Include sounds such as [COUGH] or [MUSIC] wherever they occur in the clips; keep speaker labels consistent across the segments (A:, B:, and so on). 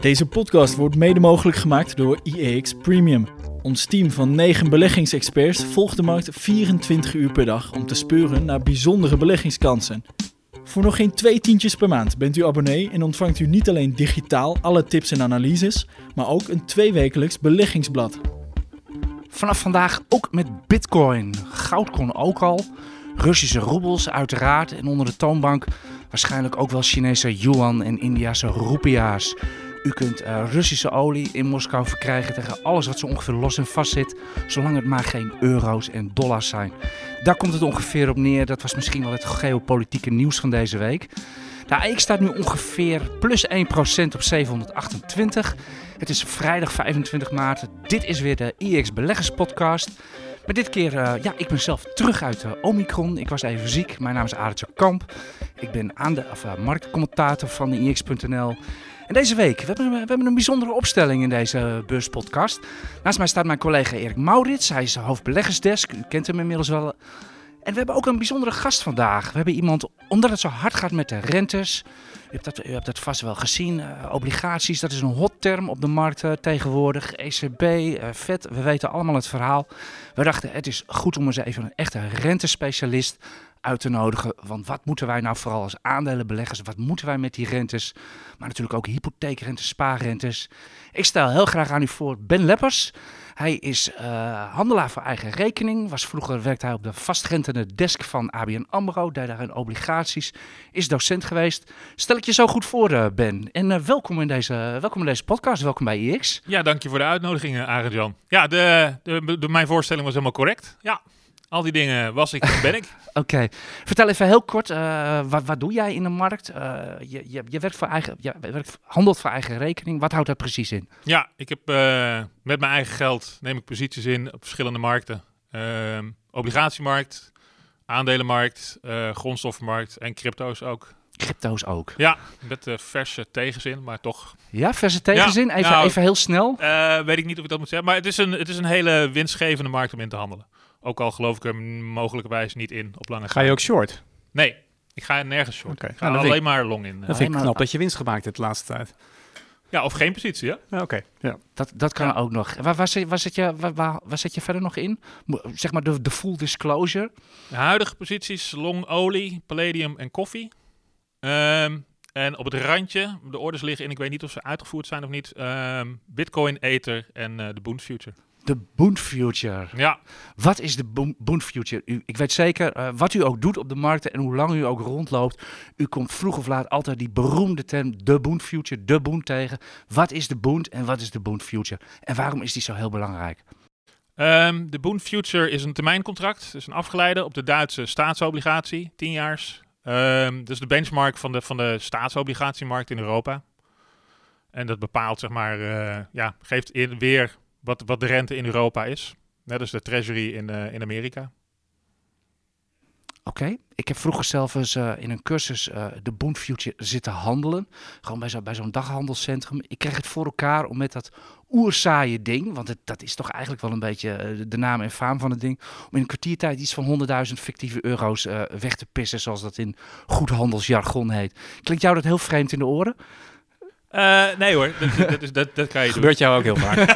A: Deze podcast wordt mede mogelijk gemaakt door IEX Premium. Ons team van 9 beleggingsexperts volgt de markt 24 uur per dag om te speuren naar bijzondere beleggingskansen. Voor nog geen twee tientjes per maand bent u abonnee en ontvangt u niet alleen digitaal alle tips en analyses, maar ook een tweewekelijks beleggingsblad.
B: Vanaf vandaag ook met Bitcoin. Goud kon ook al. Russische roebels uiteraard. En onder de toonbank waarschijnlijk ook wel Chinese yuan en Indiase rupia's. U kunt uh, Russische olie in Moskou verkrijgen tegen alles wat zo ongeveer los en vast zit, zolang het maar geen euro's en dollars zijn. Daar komt het ongeveer op neer. Dat was misschien wel het geopolitieke nieuws van deze week. De AX staat nu ongeveer plus 1% op 728. Het is vrijdag 25 maart. Dit is weer de IX Beleggers Podcast. Maar dit keer, uh, ja, ik ben zelf terug uit de Omicron. Ik was even ziek. Mijn naam is Arentje Kamp. Ik ben aan de of, uh, marktcommentator van de IX.nl. En deze week, we hebben, we hebben een bijzondere opstelling in deze beurspodcast. Naast mij staat mijn collega Erik Maurits. Hij is hoofdbeleggersdesk. U kent hem inmiddels wel. En we hebben ook een bijzondere gast vandaag. We hebben iemand, omdat het zo hard gaat met de rentes. U hebt dat, hebt dat vast wel gezien. Uh, obligaties, dat is een hot term op de markt uh, tegenwoordig. ECB, uh, vet, we weten allemaal het verhaal. We dachten, het is goed om eens even een echte rentespecialist uit te nodigen. Want wat moeten wij nou vooral als aandelenbeleggers, wat moeten wij met die rentes? Maar natuurlijk ook hypotheekrentes, spaarrentes. Ik stel heel graag aan u voor Ben Leppers. Hij is uh, handelaar voor eigen rekening. Was vroeger werkte hij op de vastrentende desk van ABN AMRO. Deed daar in obligaties. Is docent geweest. Stel ik je zo goed voor, uh, Ben. En uh, welkom, in deze, welkom in deze podcast. Welkom bij IX.
C: Ja, dank je voor de uitnodiging, Arend-Jan. Ja, de, de, mijn voorstelling was helemaal correct. Ja, al die dingen was ik en ben ik. [LAUGHS]
B: Oké. Okay. Vertel even heel kort, uh, wat, wat doe jij in de markt? Uh, je, je, je, werkt voor eigen, je werkt, handelt voor eigen rekening. Wat houdt dat precies in?
C: Ja, ik heb uh, met mijn eigen geld neem ik posities in op verschillende markten. Ehm, obligatiemarkt, aandelenmarkt, grondstoffenmarkt en crypto's ook.
B: Crypto's ook?
C: Ja, met verse tegenzin, maar toch.
B: Ja, verse tegenzin? Ja, even, nou, even heel snel.
C: weet ik niet of ik dat moet zeggen, maar het is, een, het is een hele winstgevende markt om in te handelen. Ook al geloof ik er mogelijkerwijs niet in op lange
D: Ga je ook short?
C: Nee, ik ga nergens short. Okay. Ik ga nou, alleen maar long in.
D: Dat vind ik knap dat je winst gemaakt hebt de laatste tijd.
C: Ja, of geen positie, ja.
D: ja Oké, okay. ja.
B: Dat, dat kan ja. ook nog. Waar, waar, zit, waar, zit je, waar, waar, waar zit je verder nog in? Zeg maar de, de full disclosure.
C: De huidige posities long olie, palladium en koffie. Um, en op het randje, de orders liggen in, ik weet niet of ze uitgevoerd zijn of niet, um, Bitcoin, Ether en uh, de Bund Future.
B: De Bund Future.
C: Ja.
B: Wat is de Bund Future? U, ik weet zeker, uh, wat u ook doet op de markten en hoe lang u ook rondloopt, u komt vroeg of laat altijd die beroemde term, de Bund Future, de Bund tegen. Wat is de Bund en wat is de Bund Future? En waarom is die zo heel belangrijk?
C: Um, de Bund Future is een termijncontract, is een afgeleide op de Duitse staatsobligatie, 10 jaar. Um, dus de benchmark van de, van de staatsobligatiemarkt in Europa. En dat bepaalt, zeg maar, uh, ja, geeft in, weer wat, wat de rente in Europa is. Net als de treasury in, uh, in Amerika.
B: Oké, ik heb vroeger zelf eens uh, in een cursus uh, de Bond Future zitten handelen. Gewoon bij, bij zo'n daghandelscentrum. Ik kreeg het voor elkaar om met dat oerzaaie ding, want het, dat is toch eigenlijk wel een beetje de naam en faam van het ding, om in een kwartiertijd iets van 100.000 fictieve euro's weg te pissen, zoals dat in goed handelsjargon heet. Klinkt jou dat heel vreemd in de oren?
C: Uh, nee hoor, dat, dat, dat, dat kan je doen.
D: Gebeurt jou ook heel vaak.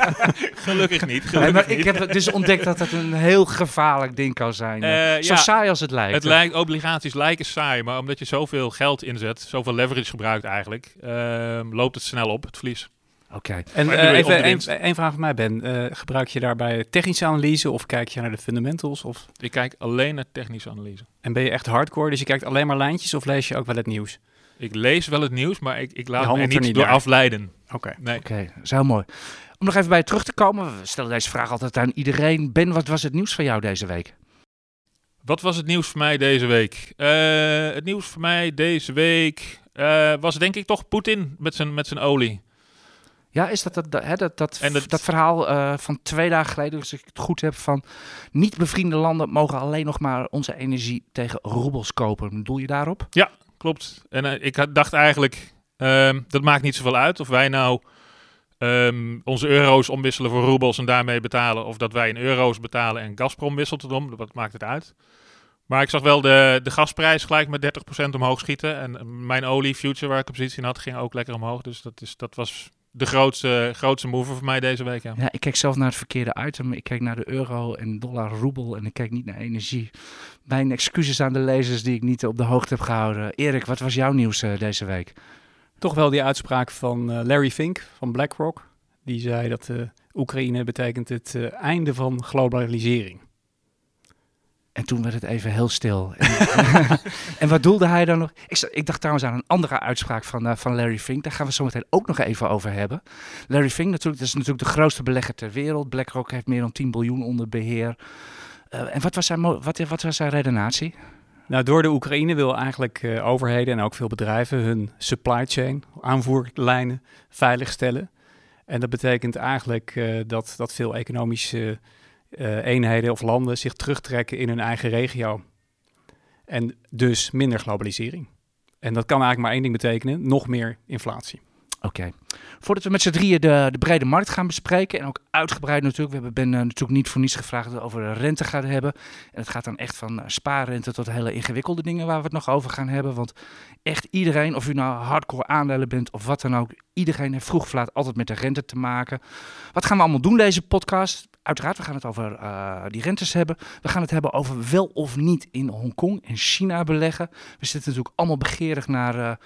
D: [LAUGHS]
C: gelukkig niet. Gelukkig
B: nee, maar
C: niet.
B: ik heb dus ontdekt dat het een heel gevaarlijk ding kan zijn. Uh, Zo ja, saai als het lijkt.
C: Het lijkt. Obligaties lijken saai, maar omdat je zoveel geld inzet, zoveel leverage gebruikt eigenlijk, uh, loopt het snel op, het verlies.
B: Oké. Okay.
D: En even een, een vraag van mij, Ben. gebruik je daarbij technische analyse of kijk je naar de fundamentals? Of?
C: Ik kijk alleen naar technische analyse.
D: En ben je echt hardcore, dus je kijkt alleen maar lijntjes of lees je ook wel het nieuws?
C: Ik lees wel het nieuws, maar ik, ik laat me er niet, niet door naar. afleiden.
D: Oké, okay.
C: nee.
B: okay, dat is heel mooi. Om nog even bij je terug te komen, we stellen deze vraag altijd aan iedereen. Ben, wat was het nieuws van jou deze week?
C: Wat was het nieuws voor mij deze week? Uh, het nieuws voor mij deze week uh, was denk ik toch Poetin met zijn, met zijn olie.
B: Ja, is dat dat, dat, hè, dat, dat, dat, dat verhaal uh, van twee dagen geleden, als ik het goed heb, van niet bevriende landen mogen alleen nog maar onze energie tegen roebels kopen. Bedoel je daarop?
C: Ja, klopt. En uh, ik dacht eigenlijk, um, dat maakt niet zoveel uit of wij nou um, onze euro's omwisselen voor roebels en daarmee betalen, of dat wij in euro's betalen en Gazprom wisselt het om. Wat maakt het uit? Maar ik zag wel de, de gasprijs gelijk met 30% omhoog schieten. En mijn olie future waar ik op positie in had, ging ook lekker omhoog. Dus dat, is, dat was de grootste, grootste mover voor mij deze week. Ja.
B: Ja, ik kijk zelf naar het verkeerde item. Ik kijk naar de euro en dollar roebel en ik kijk niet naar energie. Mijn excuses aan de lezers die ik niet op de hoogte heb gehouden. Erik, wat was jouw nieuws eh, deze week?
D: Toch wel die uitspraak van eh, Larry Fink van BlackRock. Die zei dat uh, Oekraïne betekent het einde van globalisering.
B: En toen werd het even heel stil. En, [LAUGHS] wat doelde hij dan nog? Ik, ik, dacht trouwens aan een andere uitspraak van, uh, van Larry Fink. Daar gaan we zo meteen ook nog even over hebben. Larry Fink natuurlijk, dat is natuurlijk de grootste belegger ter wereld. BlackRock heeft meer dan 10 biljoen onder beheer. Uh, en wat was, zijn, wat, wat was zijn redenatie?
D: Nou, door de Oekraïne wil eigenlijk uh, overheden en ook veel bedrijven hun supply chain, aanvoerlijnen, veiligstellen. En dat betekent eigenlijk dat, dat veel economische uh, eenheden of landen zich terugtrekken in hun eigen regio. En dus minder globalisering. En dat kan eigenlijk maar één ding betekenen: nog meer inflatie.
B: Oké. Voordat we met z'n drieën de, de, brede markt gaan bespreken, en ook uitgebreid natuurlijk, we hebben Ben uh, natuurlijk niet voor niets gevraagd dat we over de rente gaan hebben. En het gaat dan echt van uh, spaarrente tot hele ingewikkelde dingen waar we het nog over gaan hebben. Want echt iedereen, of u nou hardcore aandelen bent of wat dan ook, iedereen heeft vroeg of laat altijd met de rente te maken. Wat gaan we allemaal doen deze podcast? Uiteraard, we gaan het over uh, die rentes hebben. We gaan het hebben over wel of niet in Hongkong en China beleggen. We zitten natuurlijk allemaal begeerig naar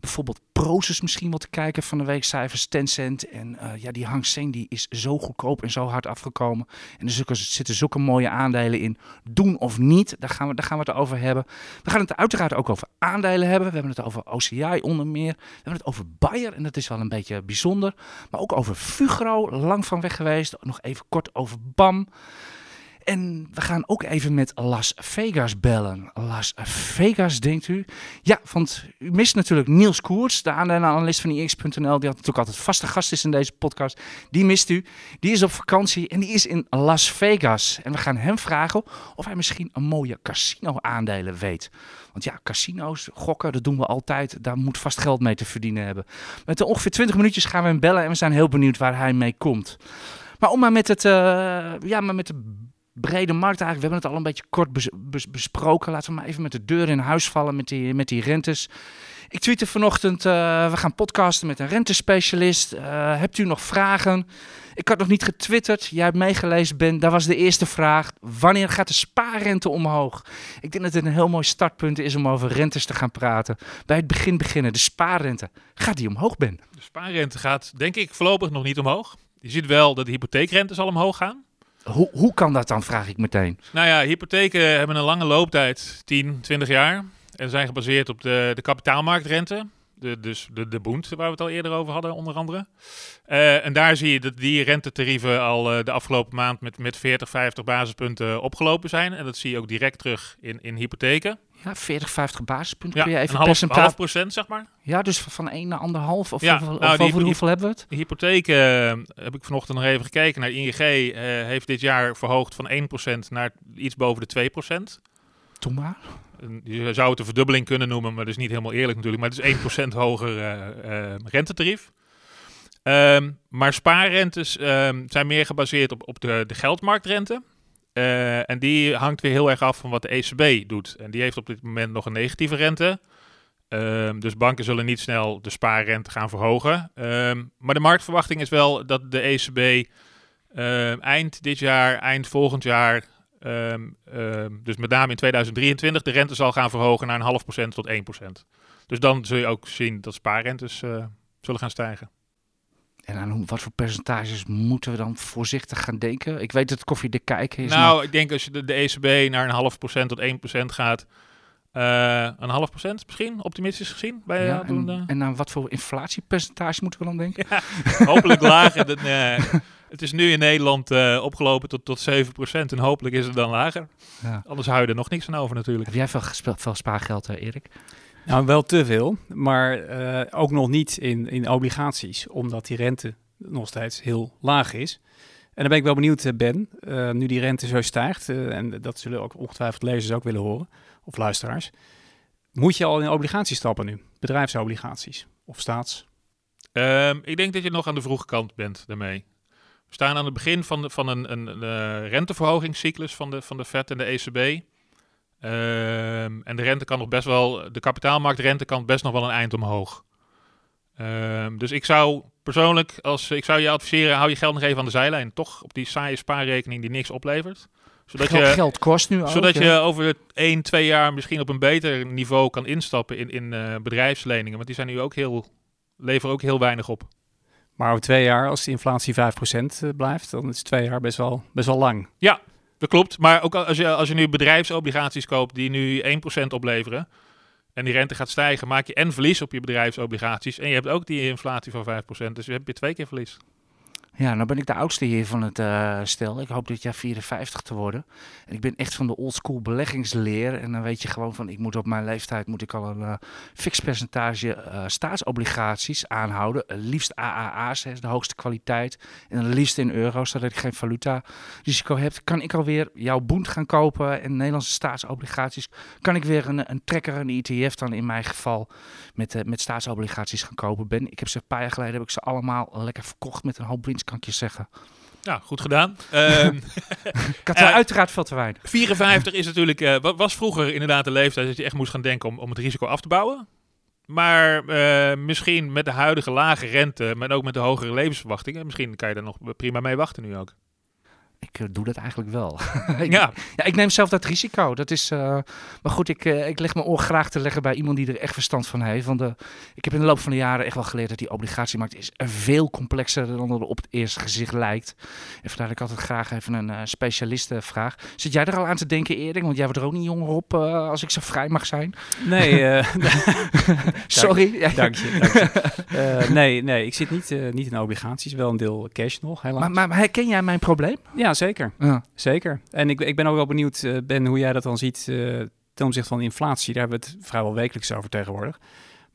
B: bijvoorbeeld Proces misschien wat te kijken van de weekcijfers, Tencent. En uh, ja, die Hang Seng die is zo goedkoop en zo hard afgekomen. En er zitten, zitten zulke mooie aandelen in. Doen of niet, daar gaan, we, daar gaan we het over hebben. We gaan het uiteraard ook over aandelen hebben. We hebben het over OCI onder meer. We hebben het over Bayer en dat is wel een beetje bijzonder. Maar ook over Fugro, lang van weg geweest. Nog even kort over BAM. En we gaan ook even met Las Vegas bellen. Las Vegas, denkt u? Ja, want u mist natuurlijk Niels Koers, de aandelenanalist van IX.nl. Die had natuurlijk altijd vaste gast is in deze podcast. Die mist u. Die is op vakantie en die is in Las Vegas. En we gaan hem vragen of hij misschien een mooie casino-aandelen weet. Want ja, casino's, gokken, dat doen we altijd. Daar moet vast geld mee te verdienen hebben. Met ongeveer 20 minuutjes gaan we hem bellen en we zijn heel benieuwd waar hij mee komt. Maar om maar met het, uh, ja, maar met de brede markt eigenlijk. We hebben het al een beetje kort bes bes besproken. Laten we maar even met de deur in huis vallen met die, met die rentes. Ik tweette vanochtend, uh, we gaan podcasten met een rentespecialist. Uh, hebt u nog vragen? Ik had nog niet getwitterd. Jij hebt meegelezen, Ben. Daar was de eerste vraag. Wanneer gaat de spaarrente omhoog? Ik denk dat het een heel mooi startpunt is om over rentes te gaan praten. Bij het begin beginnen, de spaarrente. Gaat die omhoog, Ben?
C: De spaarrente gaat, denk ik, voorlopig nog niet omhoog. Je ziet wel dat de hypotheekrentes al omhoog gaan.
B: Hoe, hoe kan dat dan, vraag ik meteen.
C: Nou ja, hypotheken hebben een lange looptijd, 10, 20 jaar. En zijn gebaseerd op de, de kapitaalmarktrente. De, dus de, de Boend, waar we het al eerder over hadden, onder andere. Uh, en daar zie je dat die rentetarieven al uh, de afgelopen maand met, met 40, 50 basispunten opgelopen zijn. En dat zie je ook direct terug in, in hypotheken.
B: Ja, 40, 50 basispunten.
C: Ja,
B: Kun je even
C: een half,
B: percentage...
C: half procent, zeg maar.
B: Ja, dus van 1 naar 1,5 of,
C: Ja,
B: hoeveel,
C: nou,
B: of over hoeveel hebben we het?
C: De hypotheken, uh, heb ik vanochtend nog even gekeken naar ING, uh, heeft dit jaar verhoogd van 1% naar iets boven de 2%.
B: Doe maar.
C: Je zou het een verdubbeling kunnen noemen, maar dat is niet helemaal eerlijk natuurlijk. Maar het is 1% hoger eh, eh, rentetarief. Ehm, maar spaarrentes ehm, zijn meer gebaseerd op, op de, de geldmarktrente. Eh, en die hangt weer heel erg af van wat de ECB doet. En die heeft op dit moment nog een negatieve rente. Ehm, dus banken zullen niet snel de spaarrente gaan verhogen. Ehm, maar de marktverwachting is wel dat de ECB ehm, eind dit jaar, eind volgend jaar, dus met name in 2023, de rente zal gaan verhogen naar een half procent tot 1 procent. Dus dan zul je ook zien dat spaarrentes eh, zullen gaan stijgen.
B: En aan hoe- wat voor percentages moeten we dan voorzichtig gaan denken? Ik weet dat het koffiedik kijken is.
C: nou, ik denk als je de, de ECB naar een half procent tot 1 procent gaat, eh, een half procent misschien, optimistisch gezien. Bij,
B: ja,
C: doen,
B: en,
C: eh,
B: en aan wat voor inflatiepercentage moeten we dan denken? [LAUGHS]
C: hopelijk lager. [LAUGHS] Dan, eh, het is nu in Nederland eh, opgelopen tot, tot 7% en hopelijk is het dan lager.
B: Ja.
C: Anders hou je er nog niks aan over natuurlijk.
B: Heb jij veel, veel spaargeld, eh, Erik?
D: Nou, wel te veel, maar eh, ook nog niet in, in obligaties, omdat die rente nog steeds heel laag is. En dan ben ik wel benieuwd, eh, Ben, eh, nu die rente zo stijgt, en dat zullen ook ongetwijfeld lezers ook willen horen, of luisteraars. Moet je al in obligaties stappen nu? Bedrijfsobligaties of staats?
C: Ehm, ik denk dat je nog aan de vroege kant bent daarmee. We staan aan het begin van, van een, een, een, renteverhogingscyclus van de, van de Fed en de ECB. Ehm, en de rente kan nog best wel, de kapitaalmarktrente kan best nog wel een eind omhoog. Ehm, dus ik zou persoonlijk, als ik zou je adviseren, hou je geld nog even aan de zijlijn. Toch op die saaie spaarrekening die niks oplevert. Zodat
B: Geld,
C: je,
B: geld kost nu
C: zodat je over 1, 2 jaar misschien op een beter niveau kan instappen in, in eh, bedrijfsleningen. Want die zijn nu ook heel, leveren ook heel weinig op.
D: Maar over twee jaar, als de inflatie 5% eh, blijft, dan is twee jaar best wel, best wel lang.
C: Dat klopt, maar ook als je, als je nu bedrijfsobligaties koopt die nu 1% opleveren en die rente gaat stijgen, maak je en verlies op je bedrijfsobligaties en je hebt ook die inflatie van 5%. Dus heb je twee keer verlies.
B: Ja, nou ben ik de oudste hier van het eh, stel. Ik hoop dit jaar 54 te worden. En ik ben echt van de oldschool beleggingsleer. En dan weet je gewoon van, ik moet op mijn leeftijd moet ik al een eh fix percentage eh, staatsobligaties aanhouden. Liefst AAA's, de hoogste kwaliteit. En dan liefst in euro's, zodat ik geen valuta risico heb. Kan ik alweer jouw boend gaan kopen en Nederlandse staatsobligaties. Kan ik weer een, een trekker, een ETF dan in mijn geval, met, met staatsobligaties gaan kopen. Ben, ik heb ze een paar jaar geleden heb ik ze allemaal lekker verkocht met een hoop winst, kan ik je zeggen.
C: Nou, goed gedaan. Ehm, [LAUGHS]
B: Ik had
C: Eh,
B: er uiteraard veel te weinig.
C: 54 is natuurlijk, wa- was vroeger inderdaad de leeftijd dat je echt moest gaan denken om, om het risico af te bouwen. Maar eh, misschien met de huidige lage rente, maar ook met de hogere levensverwachtingen, misschien kan je er nog prima mee wachten nu ook.
B: Ik eh, doe dat eigenlijk wel. [LAUGHS] ik,
C: Ja,
B: ja, ik neem zelf dat risico. Dat is, eh, maar goed, ik, eh, ik leg mijn oor graag te leggen bij iemand die er echt verstand van heeft. Want eh, ik heb in de loop van de jaren echt wel geleerd dat die obligatiemarkt is veel complexer dan dat het op het eerste gezicht lijkt. En vandaar dat ik altijd graag even een eh specialiste vraag. Zit jij er al aan te denken, Erik? Want jij wordt er ook niet jonger op, als ik zo vrij mag zijn.
D: Nee, [LAUGHS] [LAUGHS]
B: Sorry.
D: Dank je. Dank je. Nee, nee, ik zit niet, niet in obligaties, wel een deel cash nog, helaas.
B: maar, maar herken jij mijn probleem?
D: ja, zeker.
B: Ja.
D: Zeker. En ik, ik ben ook wel benieuwd, eh, Ben, hoe jij dat dan ziet eh, ten opzichte van inflatie. Daar hebben we het vrijwel wekelijks over tegenwoordig.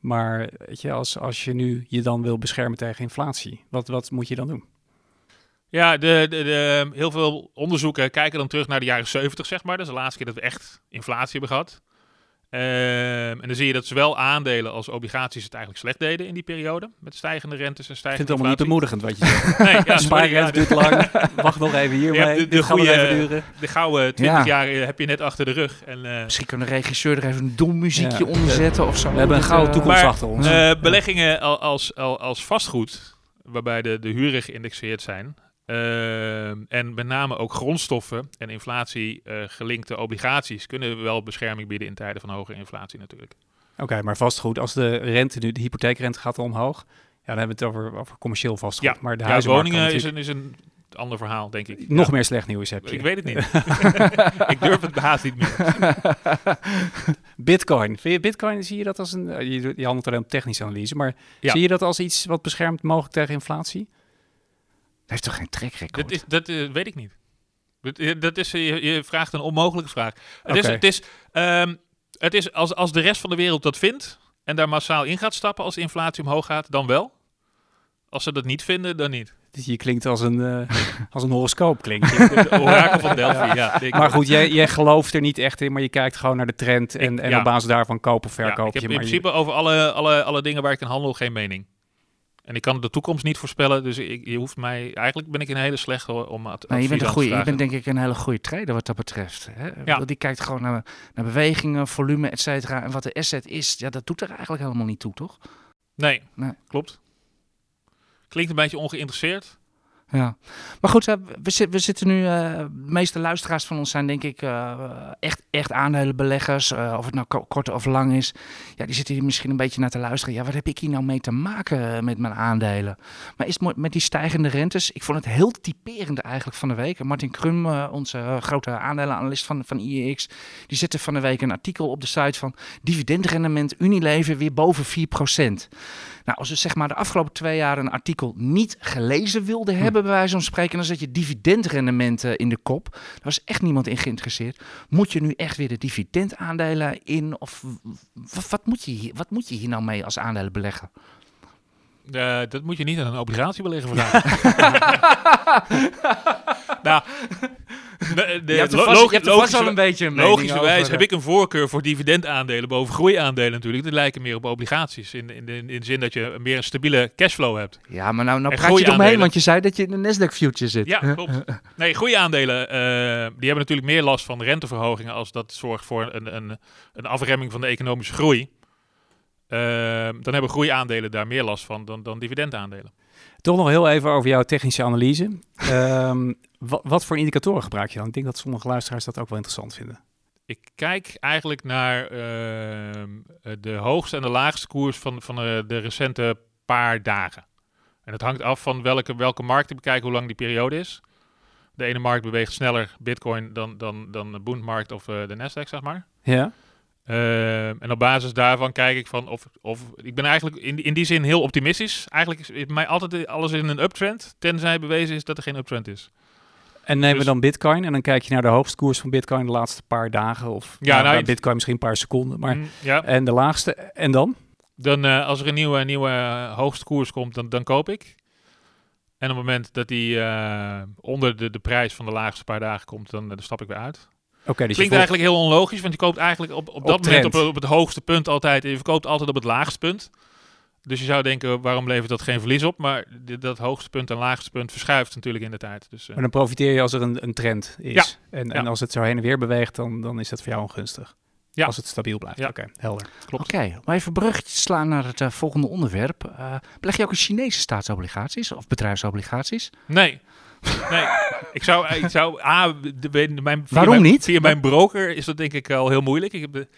D: Maar weet je, als, als je nu je dan wil beschermen tegen inflatie, wat, wat moet je dan doen?
C: ja de, de, de, heel veel onderzoeken kijken dan terug naar de jaren 70, zeg maar. Dat is de laatste keer dat we echt inflatie hebben gehad. Ehm, en dan zie je dat zowel aandelen als obligaties het eigenlijk slecht deden in die periode. Met stijgende rentes en
D: Ik
C: stijgende
D: vind het allemaal niet bemoedigend wat je zegt. [LAUGHS]
C: Nee, ja,
D: Spaarrente
C: ja,
D: duurt lang, wacht nog even hiermee.
C: De- de goede-
D: even duren.
C: de gouden 20
B: Ja.
C: jaar eh, heb je net achter de rug. En, eh,
B: Misschien kan de regisseur er even een dom muziekje
D: Ja.
B: onder zetten of zo.
D: We hebben een gouden
B: eh,
D: toekomst
C: maar,
D: achter ons.
C: eh, beleggingen al- als, al- als vastgoed, waarbij de, de huren geïndexeerd zijn. Ehm, en met name ook grondstoffen en inflatie eh, gelinkte obligaties kunnen wel bescherming bieden in tijden van hoge inflatie natuurlijk.
D: Oké, maar vastgoed, als de rente nu, de hypotheekrente gaat omhoog, ja, dan hebben we het over, over commercieel vastgoed.
C: Ja,
D: maar de
C: Ja, woningen is een, is een ander verhaal, denk ik.
D: nog
C: Ja.
D: meer slecht nieuws heb je.
C: Ik weet het niet. [LAUGHS] [LAUGHS] ik durf het haast niet meer. [LAUGHS]
D: Bitcoin. Vind je Bitcoin, zie je dat als een, eh, je, je handelt alleen op technische analyse, maar
C: Ja.
D: zie je dat als iets wat beschermt mogelijk tegen inflatie?
B: Heeft toch geen trekrecord?
C: Dat, is, dat eh, weet ik niet. Dat, eh, dat is, eh, je, je vraagt een onmogelijke vraag. Het is, het is, ehm, het is als, als de rest van de wereld dat vindt en daar massaal in gaat stappen als de inflatie omhoog gaat, dan wel. Als ze dat niet vinden, dan niet.
D: Dus je klinkt als een, eh, als een horoscoop, klinkt [LAUGHS]
C: orakel van Delphi, ja.
D: Maar goed, jij, jij gelooft er niet echt in, maar je kijkt gewoon naar de trend en,
C: Ik-
D: en
C: ja.
D: op basis daarvan kopen of
C: ja,
D: verkopen.
C: ik heb
D: je,
C: in
D: maar je-
C: principe over alle, alle, alle dingen waar ik in handel geen mening. En ik kan de toekomst niet voorspellen, dus ik, je hoeft mij... Eigenlijk ben ik een hele slechte om ad-
B: Nou, je, bent
C: advies
B: een goeie, je bent denk ik een hele goede trader wat dat betreft. Hè?
C: Ja.
B: Want Die kijkt gewoon naar, naar bewegingen, volume, et cetera. En wat de asset is, ja, dat doet er eigenlijk helemaal niet toe, toch?
C: Nee,
B: Nee.
C: klopt. Klinkt een beetje ongeïnteresseerd.
B: Ja. Maar goed, eh, we, zit- we zitten nu, eh, de meeste luisteraars van ons zijn denk ik eh, echt, echt aandelenbeleggers. of het nou ko- kort of lang is. Ja, die zitten hier misschien een beetje naar te luisteren. Ja, wat heb ik hier nou mee te maken met mijn aandelen? Maar is het met die stijgende rentes, ik vond het heel typerend eigenlijk van de week. Martin Krum, onze grote aandelenanalist van, van IEX, die zette van de week een artikel op de site van dividendrendement Unilever weer boven 4%. Nou, als we zeg maar de afgelopen twee jaar een artikel niet gelezen wilden hebben, bij wijze van spreken, dan zet je dividendrendement eh, in de kop. Daar was echt niemand in geïnteresseerd. Moet je nu echt weer de dividendaandelen in? Of wat moet je hier, wat moet je hier nou mee als aandelenbelegger?
C: Eh, dat moet je niet aan een obligatiebelegger vragen. [LAUGHS] [LAUGHS] nou, de, de,
D: je hebt vast, je
C: logische-
D: een beetje een mening
C: Logischerwijs
D: over,
C: heb ik een voorkeur voor dividendaandelen boven groeiaandelen natuurlijk. Die lijken meer op obligaties. In, in, de, in de zin dat je meer een stabiele cashflow hebt.
D: Ja, maar nou, nou
C: En
D: praat je toch mee,
C: groeiaandelen.
D: want je zei dat je in de Nasdaq Future zit.
C: Ja, [LAUGHS] klopt. Nee, groeiaandelen eh, die hebben natuurlijk meer last van renteverhogingen als dat zorgt voor een, een, een afremming van de economische groei. Eh, dan hebben groeiaandelen daar meer last van dan, dan dividendaandelen.
D: Toch nog heel even over jouw technische analyse. [LAUGHS] Ehm, wat, wat voor indicatoren gebruik je dan? Ik denk dat sommige luisteraars dat ook wel interessant vinden.
C: Ik kijk eigenlijk naar ehm, eh, de hoogste en de laagste koers van, van eh, de recente paar dagen. En het hangt af van welke, welke markt ik bekijk, hoe lang die periode is. De ene markt beweegt sneller Bitcoin dan, dan, dan de Bundmarkt of eh, de Nasdaq, zeg maar.
D: Ja?
C: Ehm, en op basis daarvan kijk ik van of, of ik ben eigenlijk in, die- in die zin heel optimistisch. Eigenlijk is mij altijd alles in een uptrend, tenzij bewezen is dat er geen uptrend is.
D: En nemen we
C: Dus-
D: dan Bitcoin en dan kijk je naar de hoogste koers van Bitcoin de laatste paar dagen. Of
C: Ja,
D: nou,
C: nou,
D: Bitcoin misschien een paar seconden. Maar,
C: Mm, ja.
D: En de laagste. En dan?
C: Dan eh, als er een nieuwe, nieuwe eh, hoogste koers komt, dan, dan koop ik. En op het moment dat die eh, onder de, de prijs van de laagste paar dagen komt, dan, dan stap ik weer uit.
D: Oké, dus
C: Klinkt
D: volgt-
C: eigenlijk heel onlogisch, want je koopt eigenlijk op, op,
D: Op
C: dat moment op, op het hoogste punt altijd. En je verkoopt altijd op het laagste punt. Dus je zou denken, waarom levert dat geen verlies op? Maar dit- dat hoogste punt en laagste punt verschuift natuurlijk in de tijd. Dus, eh,
D: Maar dan profiteer je als er een, een trend is.
C: Ja.
D: En, en
C: Ja.
D: als het zo heen en weer beweegt, dan, dan is dat voor jou ongunstig.
C: Ja.
D: Als het stabiel blijft.
C: Ja.
D: Oké, helder.
C: klopt.
B: Oké, maar even een bruggetje slaan naar het eh, volgende onderwerp. Eh beleg je ook in Chinese staatsobligaties of bedrijfsobligaties?
C: Nee. Nee, ik zou, ik zou A, de, mijn, via
B: Waarom
C: mijn-
B: niet?
C: Via mijn broker is dat denk ik al heel moeilijk. Ik heb de,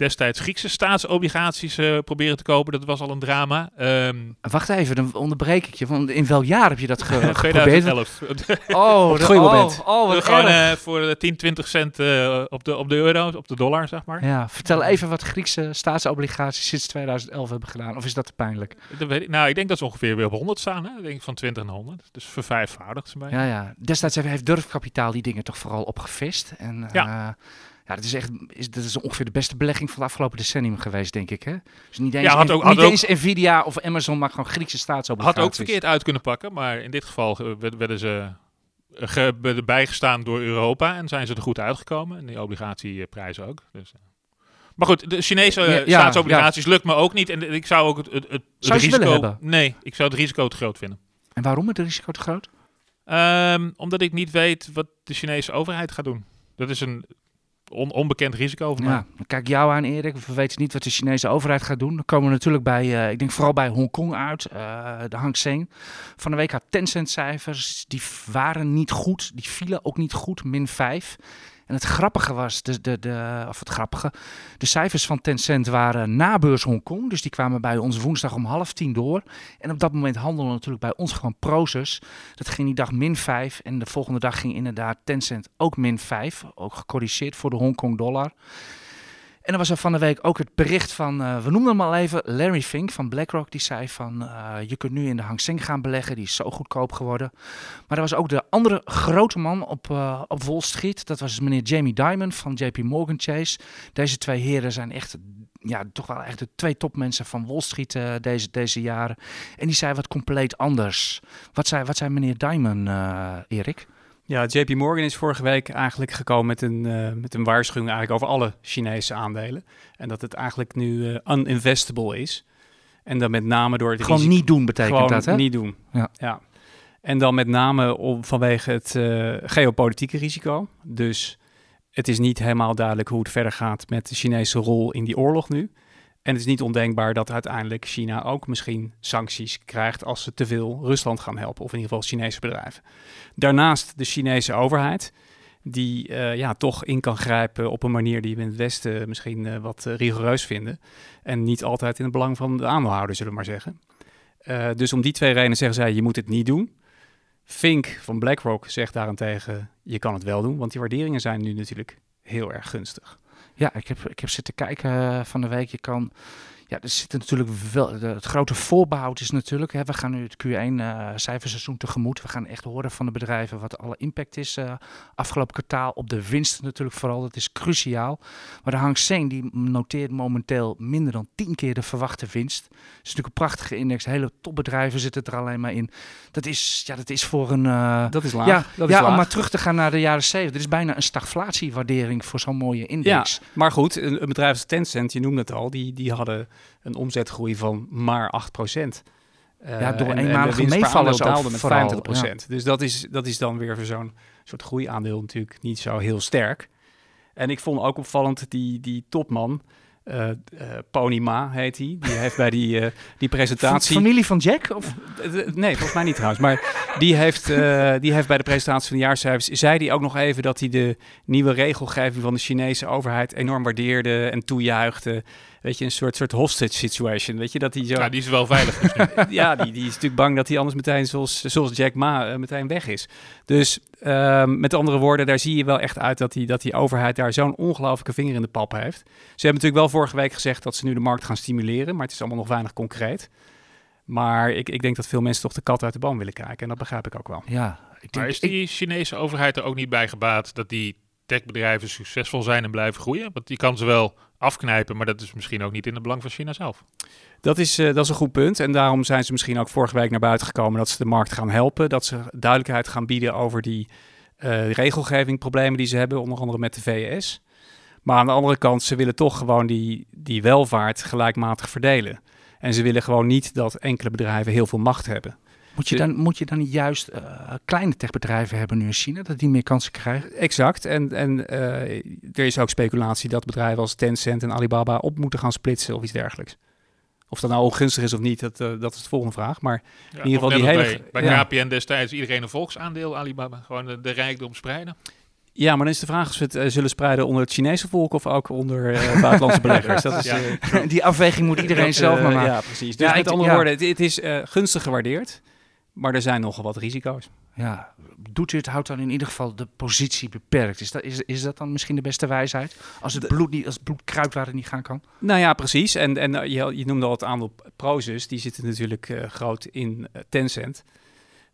C: destijds Griekse staatsobligaties eh, proberen te kopen. Dat was al een drama. Ehm
B: Wacht even, dan onderbreek ik je. Want in welk jaar heb je dat ge- [LAUGHS] geprobeerd?
C: 2011.
B: Oh,
D: het goede moment.
B: Oh, wat
C: Gewoon eh, voor de 10, 20 cent eh, op, de, op de euro, op de dollar, zeg maar.
B: Ja, vertel even wat Griekse staatsobligaties sinds 2011 hebben gedaan. Of is dat te pijnlijk?
C: Dat weet ik, nou, ik denk dat ze ongeveer weer op 100 staan. Hè? Ik denk van 20 naar 100. Dus vervijfvoudigd ze bij.
B: Ja, ja. Destijds heeft- heeft durfkapitaal die dingen toch vooral opgevist. En
C: Ja.
B: Ja. dat is echt is, dat is ongeveer de beste belegging van het afgelopen decennium geweest, denk ik. Hè? Dus niet eens,
C: Ja, had ook-
B: niet
C: ook-
B: eens Nvidia of Amazon, maar gewoon Griekse staatsobligaties.
C: Had ook verkeerd uit kunnen pakken, maar in dit geval eh, werd- werden ze eh, ge- bijgestaan door Europa en zijn ze er goed uitgekomen. En die obligatieprijzen ook. Dus, eh. Maar goed, de Chinese
B: Ja, ja,
C: staatsobligaties lukt me ook niet. En ik zou ook het, het,
B: Zou
C: risico... Nee, ik zou het risico te groot vinden.
B: En waarom het risico te groot?
C: Ehm, omdat ik niet weet wat de Chinese overheid gaat doen. Dat is een on- onbekend risico mij.
B: Ja, kijk jou aan, Erik. We weten niet wat de Chinese overheid gaat doen. Dan komen we natuurlijk bij, eh, ik denk vooral bij Hongkong uit. eh, de Hang Seng. Van de week had Tencent cijfers. Die waren niet goed. Die vielen ook niet goed. Min 5. En het grappige was, de, de, de, of het grappige, de cijfers van Tencent waren na beurs Hongkong. Dus die kwamen bij ons woensdag om half tien door. En op dat moment handelde natuurlijk bij ons gewoon Proces. Dat ging die dag min 5. En de volgende dag ging inderdaad Tencent ook min 5. Ook gecorrigeerd voor de Hongkong dollar. En dan was er van de week ook het bericht van, eh, we noemden hem al even, Larry Fink van BlackRock. Die zei van, eh, je kunt nu in de Hang Seng gaan beleggen. Die is zo goedkoop geworden. Maar er was ook de andere grote man op, eh, op Wall Street. Dat was meneer Jamie Dimon van JP Morgan Chase. Deze twee heren zijn echt, ja, toch wel echt de twee topmensen van Wall Street deze, deze jaren. En die zei wat compleet anders. Wat zei, wat zei meneer Dimon, Erik?
D: Ja, JP Morgan is vorige week eigenlijk gekomen met een, eh, met een waarschuwing eigenlijk over alle Chinese aandelen. En dat het eigenlijk nu eh, uninvestable is. En dan met name door het
B: Gewoon niet doen betekent
D: gewoon
B: dat, hè?
D: niet doen.
B: Ja.
D: En dan met name om, vanwege het eh, geopolitieke risico. Dus het is niet helemaal duidelijk hoe het verder gaat met de Chinese rol in die oorlog nu. En het is niet ondenkbaar dat uiteindelijk China ook misschien sancties krijgt als ze te veel Rusland gaan helpen, of in ieder geval Chinese bedrijven. Daarnaast de Chinese overheid, die eh, ja, toch in kan grijpen op een manier die we in het Westen misschien eh, wat eh, rigoureus vinden. En niet altijd in het belang van de aandeelhouder, zullen we maar zeggen. Dus om die twee redenen zeggen zij, je moet het niet doen. Fink van BlackRock zegt daarentegen, je kan het wel doen, want die waarderingen zijn nu natuurlijk heel erg gunstig.
B: Ja, ik heb, ik heb zitten kijken eh, van de week. Je kan, Ja, er zit natuurlijk wel. het grote voorbehoud is natuurlijk. Hè, we gaan nu het Q1-cijferseizoen tegemoet. We gaan echt horen van de bedrijven wat alle impact is. eh, afgelopen kwartaal op de winst natuurlijk vooral. Dat is cruciaal. Maar de Hang Seng die noteert momenteel minder dan 10 keer de verwachte winst. Het is natuurlijk een prachtige index. Hele topbedrijven zitten er alleen maar in. Dat is, ja, dat is voor een. eh,
D: Dat is laag.
B: ja,
D: dat is
B: ja
D: laag.
B: om maar terug te gaan naar de jaren 70. Er is bijna een stagflatiewaardering voor zo'n mooie
D: Ja,
B: index.
D: maar goed, een, een bedrijf als Tencent, je noemde het al, die, die hadden een omzetgroei van maar 8 procent.
B: Ja, door eenmalige meevallers
D: meevallers
B: ook
D: daalde met
B: vooral,
D: 25 procent. Dus dat is, dat is dan weer voor zo'n soort groeiaandeel natuurlijk niet zo heel sterk. En ik vond ook opvallend die, die topman, eh eh, Pony Ma heet hij, die heeft bij die, eh, die presentatie...
B: Familie van Jack? Of?
D: Eh, eh, Nee, volgens mij niet trouwens. Maar die heeft, eh, die heeft bij de presentatie van de jaarcijfers... zei hij ook nog even dat hij de nieuwe regelgeving van de Chinese overheid... enorm waardeerde en toejuichte. Weet je, een soort, soort hostage situation. Weet je, dat hij zo...
C: Ja, die is wel veilig. [LAUGHS] dus nu.
D: ja, die, die is natuurlijk bang dat hij anders meteen, zoals, zoals Jack Ma, eh, meteen weg is. Dus ehm, met andere woorden, daar zie je wel echt uit dat die, dat die overheid daar zo'n ongelooflijke vinger in de pap heeft. Ze hebben natuurlijk wel vorige week gezegd dat ze nu de markt gaan stimuleren, maar het is allemaal nog weinig concreet. Maar ik, ik denk dat veel mensen toch de kat uit de boom willen kijken. En dat begrijp ik ook wel.
B: Ja, ik denk,
C: Maar is
B: ik-
C: die Chinese overheid er ook niet bij gebaat dat die techbedrijven succesvol zijn en blijven groeien? Want die kan ze wel afknijpen, maar dat is misschien ook niet in het belang van China zelf.
D: Dat is, eh, dat is een goed punt. En daarom zijn ze misschien ook vorige week naar buiten gekomen dat ze de markt gaan helpen. Dat ze duidelijkheid gaan bieden over die eh regelgeving, problemen die ze hebben, onder andere met de VS. Maar aan de andere kant, ze willen toch gewoon die, die welvaart gelijkmatig verdelen. En ze willen gewoon niet dat enkele bedrijven heel veel macht hebben.
B: Moet, je dan, moet je dan niet juist eh, kleine techbedrijven hebben nu in China, dat die meer kansen krijgen?
D: Exact. En, en eh, er is ook speculatie dat bedrijven als Tencent en Alibaba op moeten gaan splitsen of iets dergelijks. Of dat nou ongunstig is of niet, dat, eh, dat is de volgende vraag. Maar
C: Ja,
D: ieder geval die hele-
C: Bij, bij
D: ja.
C: KPN destijds iedereen een volksaandeel, Alibaba. Gewoon de, de rijkdom spreiden.
D: Ja, maar dan is de vraag of we het zullen spreiden onder het Chinese volk of ook onder buitenlandse [LAUGHS] beleggers. Dat is,
C: Ja.
B: die afweging moet iedereen
D: dat,
B: zelf maar maken.
D: Ja, precies. Dus
B: Ja,
D: met
B: ik-
D: andere
B: ja.
D: woorden, het, het is gunstig gewaardeerd, maar er zijn nogal wat risico's.
B: Ja, doet u het, houdt dan in ieder geval de positie beperkt. Is dat, is, is dat dan misschien de beste wijsheid? Als het bloed, niet, als het bloed kruipt waar het niet gaan kan?
D: Nou ja, precies. En, en eh, je, je noemde al het aandeel Prozus, die zitten natuurlijk eh, groot in eh, Tencent.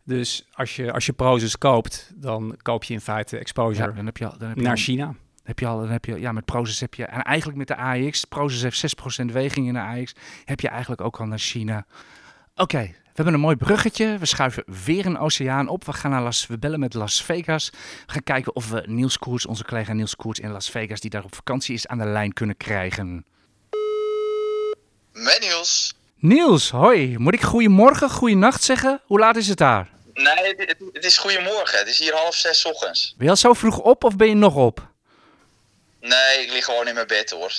D: Dus als je, als je Prozus koopt, dan koop je in feite exposure
B: Ja, dan heb je al, dan heb je
D: naar
B: al,
D: China.
B: heb je al, dan heb je, ja, met Prozus heb je, en eigenlijk met de AX, Prozus heeft 6% weging in de AX, heb je eigenlijk ook al naar China. Oké, we hebben een mooi bruggetje. We schuiven weer een oceaan op. We gaan naar Las, we bellen met Las Vegas. We gaan kijken of we Niels Koers, onze collega Niels Koers in Las Vegas, die daar op vakantie is, aan de lijn kunnen krijgen.
E: Met Niels.
B: Niels, hoi. Moet ik goedemorgen, goeienacht zeggen? Hoe laat is het daar?
E: Nee, het, het- het is goedemorgen. Het is hier half zes ochtends.
B: Ben je al zo vroeg op of ben je nog op?
E: Nee, ik lig gewoon in mijn bed hoor. [LAUGHS]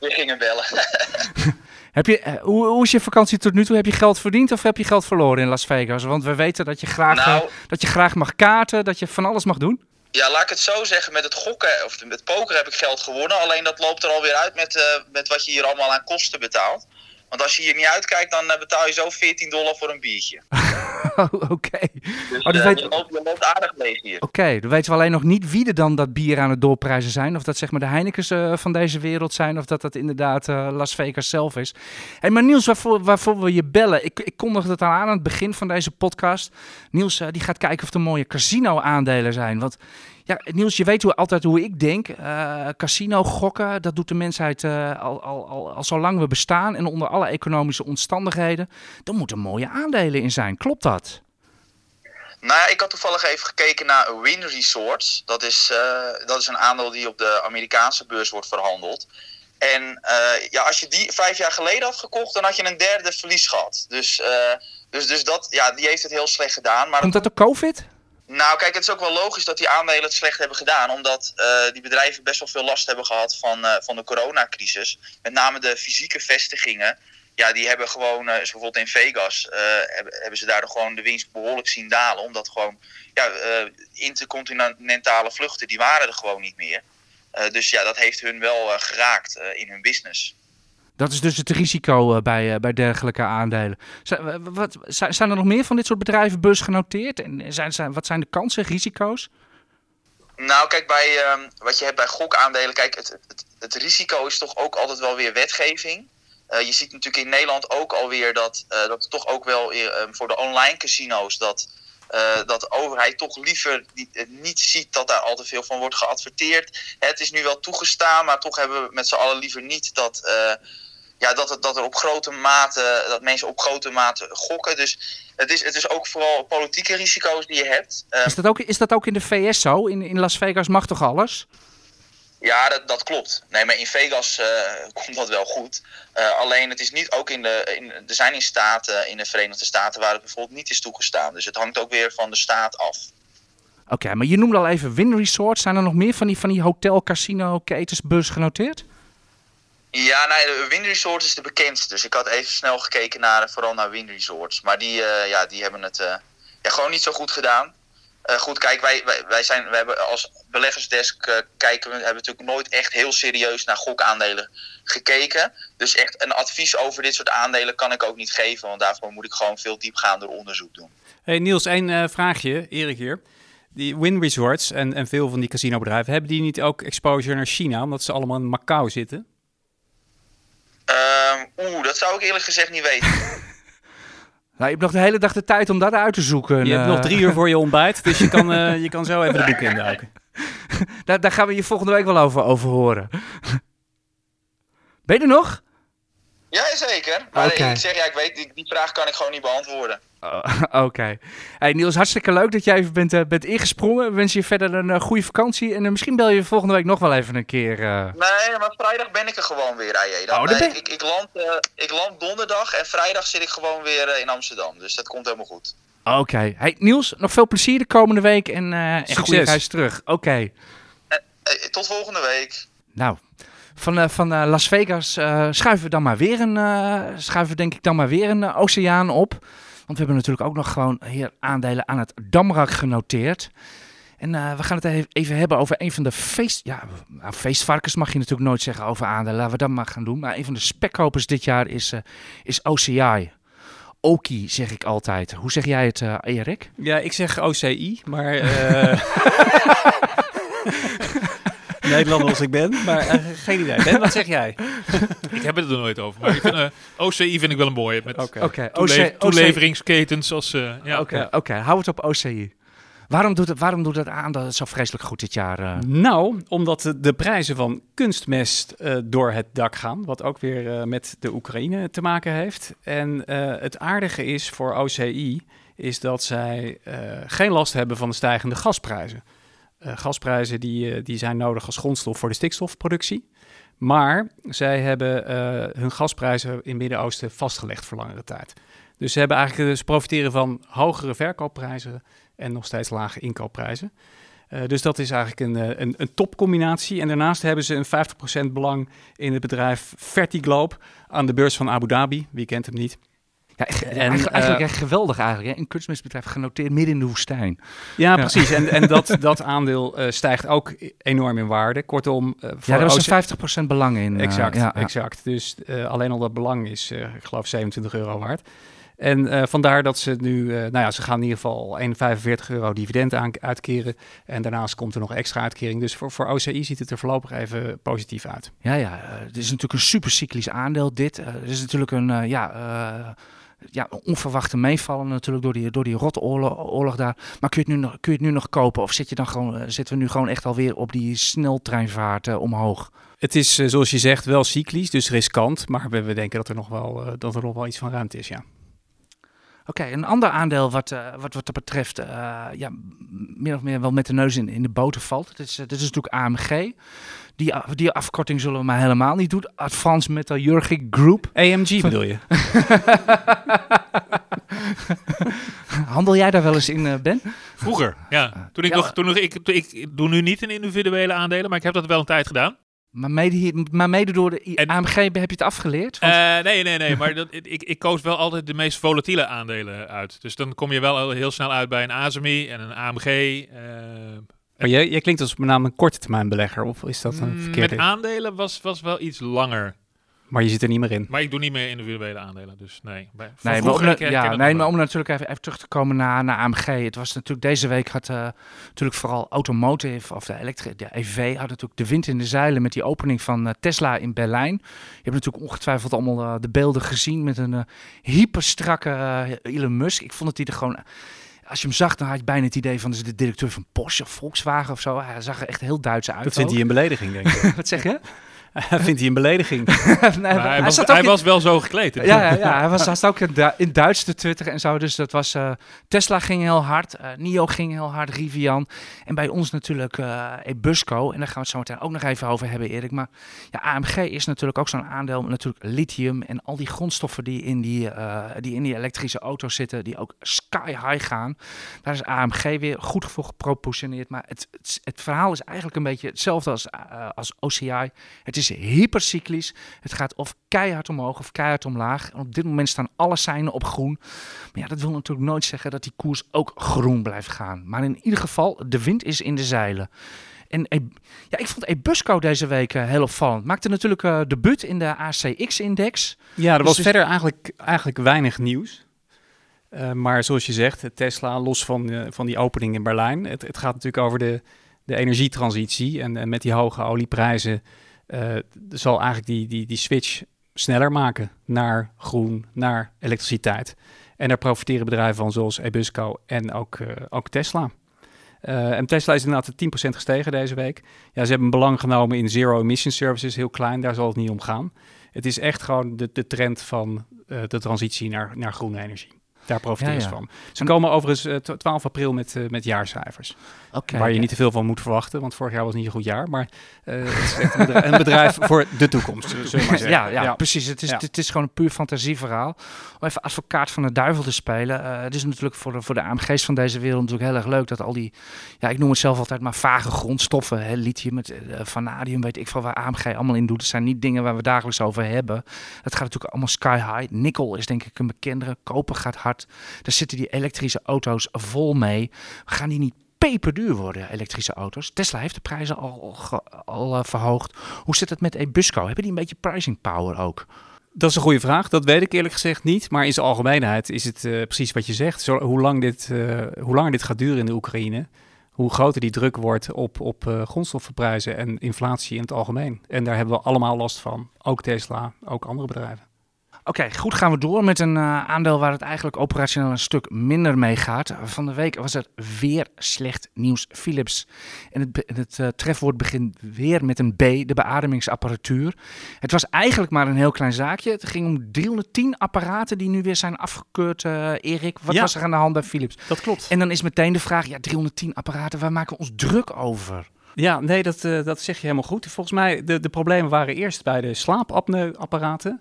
E: We gingen bellen. [LAUGHS]
B: Heb je, eh, hoe, hoe is je vakantie tot nu toe? Heb je geld verdiend of heb je geld verloren in Las Vegas? Want we weten dat je graag,
E: Nou.
B: eh, dat je graag mag kaarten, dat je van alles mag doen.
E: ja, laat ik het zo zeggen. Met het gokken of met poker heb ik geld gewonnen. Alleen dat loopt er alweer uit met, eh, met wat je hier allemaal aan kosten betaalt. Want als je hier niet uitkijkt, dan eh, betaal je zo 14 dollar voor een biertje. [LAUGHS]
B: Oh, Oké,
E: Dus
B: Oh, dus
E: eh,
B: weet-
E: je, loopt, je loopt aardig leeg hier.
B: Oké, dan weten we alleen nog niet wie er dan dat bier aan het doorprijzen zijn. Of dat zeg maar de Heinekens eh, van deze wereld zijn. Of dat dat inderdaad Las Vegas zelf is. Hey, maar Niels, waarvoor, waarvoor we je bellen? Ik, ik kondigde het al aan aan het begin van deze podcast. Niels die gaat kijken of er mooie casino-aandelen zijn. Want ja, Niels, je weet hoe, altijd hoe ik denk. Eh, casino gokken, dat doet de mensheid eh, al, al, al, al zolang we bestaan. En onder alle economische omstandigheden. Er moeten mooie aandelen in zijn. Klopt dat?
E: Nou ja, ik had toevallig even gekeken naar Win Resorts. Dat is, eh, dat is een aandeel die op de Amerikaanse beurs wordt verhandeld. En ja, als je die vijf jaar geleden had gekocht, dan had je een derde verlies gehad. Dus, dus, dus dat, ja, die heeft het heel slecht gedaan. Maar
B: Komt dat door COVID?
E: Nou, kijk, het is ook wel logisch dat die aandelen het slecht hebben gedaan. Omdat eh, die bedrijven best wel veel last hebben gehad van, eh, van de coronacrisis. Met name de fysieke vestigingen. Ja, die hebben gewoon, zoals bijvoorbeeld in Vegas, hebben, hebben ze daardoor gewoon de winst behoorlijk zien dalen. Omdat gewoon, ja, intercontinentale vluchten, die waren er gewoon niet meer. Dus ja, dat heeft hun wel geraakt in hun business.
B: Dat is dus het risico eh, bij, eh, bij dergelijke aandelen. Zijn, wa- wat, zijn, er nog meer van dit soort bedrijven beursgenoteerd? En zijn, zijn, wat zijn de kansen, risico's?
E: Nou, kijk, bij, ehm, wat je hebt bij gokaandelen, kijk, het, het, risico is toch ook altijd wel weer wetgeving. Eh, je ziet natuurlijk in Nederland ook alweer dat, dat toch ook wel uh, voor de online casino's dat, dat de overheid toch liever niet, niet, ziet dat daar al te veel van wordt geadverteerd. Het is nu wel toegestaan, maar toch hebben we met z'n allen liever niet dat, ja, dat, het, dat er op grote mate, dat mensen op grote mate gokken. Dus het is, het is ook vooral politieke risico's die je hebt.
B: Um, is, dat ook, is dat ook in de VS zo? In, in Las Vegas mag toch alles?
E: Ja, dat, dat klopt. Nee, maar in Vegas uh, [LAUGHS] komt dat wel goed. Uh, alleen het is niet ook in de. In, er zijn in staten, in de Verenigde Staten, waar het bijvoorbeeld niet is toegestaan. Dus het hangt ook weer van de staat af.
B: Oké, okay, maar je noemde al even Win Resorts. Zijn er nog meer van die, van die hotel, casino, ketens, bus genoteerd?
E: Ja, nee, de Wind Resorts is de bekendste. Dus ik had even snel gekeken naar, vooral naar Wind Resorts. Maar die, uh, ja, die hebben het ja, gewoon niet zo goed gedaan. Goed, kijk, wij, wij, wij, zijn, we hebben als beleggersdesk kijken we, hebben natuurlijk nooit echt heel serieus naar gokaandelen gekeken. Dus echt een advies over dit soort aandelen kan ik ook niet geven. Want daarvoor moet ik gewoon veel diepgaander onderzoek doen.
D: Hey Niels, één vraagje, Erik hier. Die Win Resorts en, en veel van die casinobedrijven, hebben die niet ook exposure naar China, omdat ze allemaal in Macau zitten?
E: Um, Oeh, dat zou ik eerlijk gezegd niet weten. [LAUGHS]
B: nou, je hebt nog de hele dag de tijd om dat uit te zoeken.
D: Je uh... hebt nog drie uur voor je ontbijt, dus je kan, uh, [LAUGHS] je kan zo even de boeken induiken. [LAUGHS]
B: daar, daar gaan we je volgende week wel over, over horen. ben je er nog?
E: Ja, zeker. Maar okay. ik zeg, ja, ik weet, die, die vraag kan ik gewoon niet beantwoorden. [LAUGHS]
B: Oh, Oké. Okay. Hey Niels, hartstikke leuk dat jij even bent, uh, bent ingesprongen. We wensen je verder een uh, goede vakantie. En uh, misschien bel je volgende week nog wel even een keer.
E: Nee, maar vrijdag ben ik er gewoon weer, AJ. Dan, oh, ben... ik, ik, land, ik land donderdag en vrijdag zit ik gewoon weer in Amsterdam. Dus dat komt helemaal goed.
B: Oké. Okay. Hey Niels, nog veel plezier de komende week en, en goede reis terug. Oké. Okay.
E: tot volgende week.
B: Nou, van, uh, van uh, Las Vegas uh, schuiven we dan maar weer een, schuiven denk ik dan maar weer een oceaan op. Want we hebben natuurlijk ook nog gewoon hier aandelen aan het Damrak genoteerd. En we gaan het even hebben over een van de feest... Ja, nou, feestvarkens mag je natuurlijk nooit zeggen over aandelen. Laten we dat maar gaan doen. Maar een van de spekkopers dit jaar is, is OCI. Oki zeg ik altijd. Hoe zeg jij het, Erik?
D: Ja, ik zeg OCI, maar... [LAUGHS] [LAUGHS] Nederlander als ik ben, maar uh, geen idee. Ben, wat zeg jij? [LAUGHS]
C: ik heb het er nooit over, maar ik vind, uh, eh, OCI vind ik wel een mooie. Met
B: okay. Okay.
C: Toele toeleveringsketens als... Uh, ja.
B: Oké, okay. okay. hou het op OCI. Waarom doet, het, waarom doet het aan dat het zo vreselijk goed dit jaar? Uh...
D: Nou, omdat de, de, prijzen van kunstmest uh, door het dak gaan. Wat ook weer uh, met de Oekraïne te maken heeft. En het aardige is voor OCI is dat zij geen last hebben van de stijgende gasprijzen. Uh, gasprijzen die, uh, die zijn nodig als grondstof voor de stikstofproductie. Maar zij hebben uh, hun gasprijzen in het Midden-Oosten vastgelegd voor langere tijd. Dus ze, hebben eigenlijk, ze profiteren van hogere verkoopprijzen en nog steeds lage inkoopprijzen. dus dat is eigenlijk een, een, een, topcombinatie. En daarnaast hebben ze een 50% belang in het bedrijf Vertiglobe aan de beurs van Abu Dhabi. Wie kent hem niet?
B: Ja, en, eigenlijk, eigenlijk echt geweldig eigenlijk. Hè? Een kunstmestbedrijf genoteerd midden in de woestijn.
D: Ja, precies. En, en dat, [LAUGHS] dat aandeel uh, stijgt ook enorm in waarde. Kortom...
B: Uh, voor ja, daar is een 50% belang in.
D: Uh, exact, ja, exact. Dus alleen al dat belang is, ik geloof, 27 euro waard. En vandaar dat ze nu, nou ja, ze gaan in ieder geval 1,45 euro dividend aan, uitkeren. En daarnaast komt er nog extra uitkering. Dus voor, voor OCI ziet het er voorlopig even positief uit.
B: Ja, ja. het is natuurlijk een super cyclisch aandeel dit. Het is natuurlijk een, ja ja, onverwachte meevallen natuurlijk door die, door die rotoorlog daar. Maar kun je, het nu nog, kun je het nu nog kopen? Of zit je dan gewoon, eh, zitten we nu gewoon echt alweer op die sneltreinvaart uh, omhoog?
D: Het is, uh, zoals je zegt, wel cyclisch, dus riskant. Maar we, we denken dat er, nog wel, dat er nog wel iets van ruimte is, ja.
B: Oké, een ander aandeel wat, uh, wat, wat dat betreft uh, ja, meer of meer wel met de neus in, in de boter valt. Het is, dit is natuurlijk AMG. Die, die afkorting zullen we maar helemaal niet doen. Advanced Metallurgic Group.
D: AMG bedoel je? [LAUGHS]
B: Handel jij daar wel eens in, uh, Ben?
C: Vroeger, ja. Toen ik, ja, nog, toen nog ik, ik doe nu niet in individuele aandelen, maar ik heb dat wel een tijd gedaan.
B: Maar mede, maar mede door de en, AMG heb je het afgeleerd?
C: Want... Uh, nee, nee, nee. maar [LAUGHS] dat, ik, ik koos wel altijd de meest volatiele aandelen uit. Dus dan kom je wel heel snel uit bij een ASMI en een AMG. Uh,
D: maar jij, jij klinkt als met name een korte termijn belegger, of is dat een mm, verkeerde?
C: Met aandelen was, was wel iets langer.
D: Maar je zit er niet meer in.
C: Maar ik doe niet meer individuele aandelen, dus nee. Bij,
B: Nee, maar, om,
C: ik
B: ja, nee, maar
C: wel.
B: om natuurlijk even, even terug te komen naar, naar AMG. Het was natuurlijk deze week had eh, natuurlijk vooral automotive of de, elektri- de EV had natuurlijk de wind in de zeilen met die opening van eh, Tesla in Berlijn. Je hebt natuurlijk ongetwijfeld allemaal eh, de beelden gezien met een hyperstrakke Elon Musk. Ik vond dat hij er gewoon als je hem zag, dan had je bijna het idee van is het de directeur van Porsche of Volkswagen of zo. Hij zag er echt heel Duits uit.
D: Dat vindt hij een belediging, denk ik. [LAUGHS]
B: Wat zeg je? [LAUGHS]
D: Vindt hij een belediging. [LAUGHS]
B: nee,
C: hij, was, hij
B: in-
C: was wel zo gekleed.
B: Ja, ja, ja, hij was [LAUGHS] ook in, Du- in Duits te twitteren en zo. Dus dat was... eh, Tesla ging heel hard, eh, NIO ging heel hard, Rivian. En bij ons natuurlijk eh Ebusco. En daar gaan we het zo meteen ook nog even over hebben, Erik. Maar ja, AMG is natuurlijk ook zo'n aandeel. Natuurlijk lithium en al die grondstoffen die in die, die in die elektrische auto's zitten. Die ook sky high gaan. Daar is AMG weer goed voor geproportioneerd. Maar het, het, het verhaal is eigenlijk een beetje hetzelfde als, als OCI. Het is hypercyclisch. Het gaat of keihard omhoog of keihard omlaag. En op dit moment staan alle seinen op groen. Maar ja, dat wil natuurlijk nooit zeggen dat die koers ook groen blijft gaan. Maar in ieder geval, de wind is in de zeilen. En E- ja, ik vond Ebusco deze week eh, heel opvallend. Maakte natuurlijk eh debuut in de ACX-index.
D: Ja, er
B: Dus
D: was
B: dus-
D: verder eigenlijk, eigenlijk weinig nieuws. Eh, maar zoals je zegt, Tesla, los van, van die opening in Berlijn. Het, het gaat natuurlijk over de, de energietransitie. En, en met die hoge olieprijzen eh, zal eigenlijk die, die, die switch sneller maken naar groen, naar elektriciteit. En daar profiteren bedrijven van zoals Ebusco en ook, eh, ook Tesla. Eh, en Tesla is inderdaad 10% gestegen deze week. Ja, ze hebben een belang genomen in zero emission services, heel klein, daar zal het niet om gaan. Het is echt gewoon de, de trend van de transitie naar, naar groene energie. Daar ze
B: ja.
D: van. Ze komen overigens eh, tw- 12 april met, eh, met jaarcijfers.
B: Oké.
D: waar je niet te veel van moet verwachten, want vorig jaar was niet een goed jaar. Maar eh, het is echt een bedrijf, een bedrijf [LAUGHS] voor de toekomst, zullen we maar zeggen.
B: Ja, ja, precies. Het is, het is gewoon een puur fantasieverhaal. Om even advocaat van de duivel te spelen. eh, het is natuurlijk voor de, voor de AMG's van deze wereld natuurlijk heel erg leuk dat al die, ja, ik noem het zelf altijd maar vage grondstoffen, hè, lithium, het, eh, vanadium, weet ik veel waar AMG allemaal in doet. Het zijn niet dingen waar we dagelijks over hebben. Dat gaat natuurlijk allemaal sky high. Nikkel is denk ik een bekendere. Koper gaat hard. Daar zitten die elektrische auto's vol mee. Gaan die niet peperduur worden, elektrische auto's? Tesla heeft de prijzen al, al eh, verhoogd. Hoe zit het met Ebusco? Hebben die een beetje pricing power ook?
D: Dat is een goede vraag. Dat weet ik eerlijk gezegd niet. Maar in zijn algemeenheid is het eh, precies wat je zegt. Hoe, lang dit, eh, hoe langer dit gaat duren in de Oekraïne, hoe groter die druk wordt op, op grondstoffenprijzen en inflatie in het algemeen. En daar hebben we allemaal last van. Ook Tesla, ook andere bedrijven.
B: Oké, goed gaan we door met een eh, aandeel waar het eigenlijk operationeel een stuk minder mee gaat. Van de week was het weer slecht nieuws. Philips. En het, het eh, trefwoord begint weer met een B, de beademingsapparatuur. Het was eigenlijk maar een heel klein zaakje. Het ging om 310 apparaten die nu weer zijn afgekeurd. eh, Erik, wat
D: Ja.
B: was er aan de hand bij Philips?
D: Dat klopt.
B: En dan is meteen de vraag, ja, 310 apparaten, waar maken we ons druk over?
D: Ja, nee, dat, dat zeg je helemaal goed. Volgens mij, de, de problemen waren eerst bij de slaapapneuapparaten.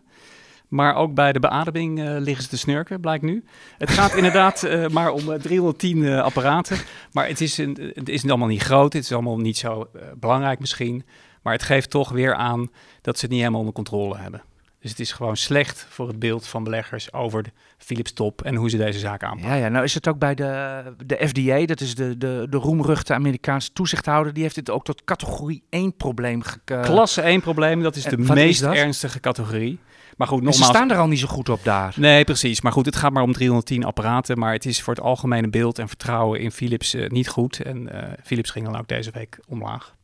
D: Maar ook bij de beademing eh, liggen ze te snurken, blijkt nu. Het gaat inderdaad eh, maar om eh, 310 eh, apparaten. Maar het is, een, het is allemaal niet groot. Het is allemaal niet zo belangrijk misschien. Maar het geeft toch weer aan dat ze het niet helemaal onder controle hebben. Dus het is gewoon slecht voor het beeld van beleggers over de Philips top en hoe ze deze zaak aanpakken.
B: Ja, ja, nou is het ook bij de, de FDA, dat is de, de, de roemruchte Amerikaanse toezichthouder, die heeft dit ook tot categorie 1 probleem ge-
D: Klasse 1 probleem, dat is
B: En
D: de
B: is
D: meest ernstige categorie. Maar goed,
B: En ze staan er al niet zo goed op daar.
D: Nee, precies. Maar goed, het gaat maar om 310 apparaten. Maar het is voor het algemene beeld en vertrouwen in Philips eh, niet goed. En eh, Philips ging dan ook deze week omlaag.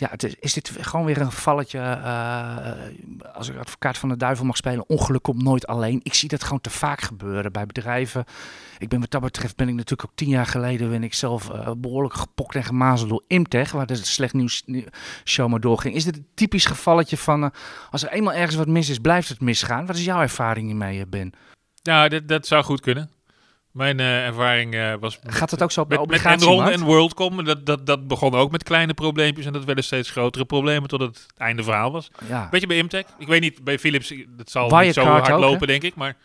B: Ja, is, dit gewoon weer een gevalletje, eh, als ik advocaat van de duivel mag spelen, ongeluk komt nooit alleen. Ik zie dat gewoon te vaak gebeuren bij bedrijven. Ik ben wat dat betreft, ben ik natuurlijk ook tien jaar geleden, ben ik zelf eh, behoorlijk gepokt en gemazeld door Imtech, waar de slecht nieuws nieuw- show maar doorging. Is dit een typisch gevalletje van, eh, als er eenmaal ergens wat mis is, blijft het misgaan? Wat is jouw ervaring hiermee, Ben?
C: Nou, dat, dat zou goed kunnen. Mijn eh, ervaring eh, was... met-
B: Gaat het ook zo bij
C: met, met? Enron en WorldCom, dat, dat, dat begon ook met kleine probleempjes en dat werden steeds grotere problemen tot het einde verhaal was.
B: Ja.
C: Weet je, bij Imtech, ik weet niet, bij Philips, dat zal
B: Wirecard
C: niet zo hard
B: ook, hè?
C: lopen, denk ik, maar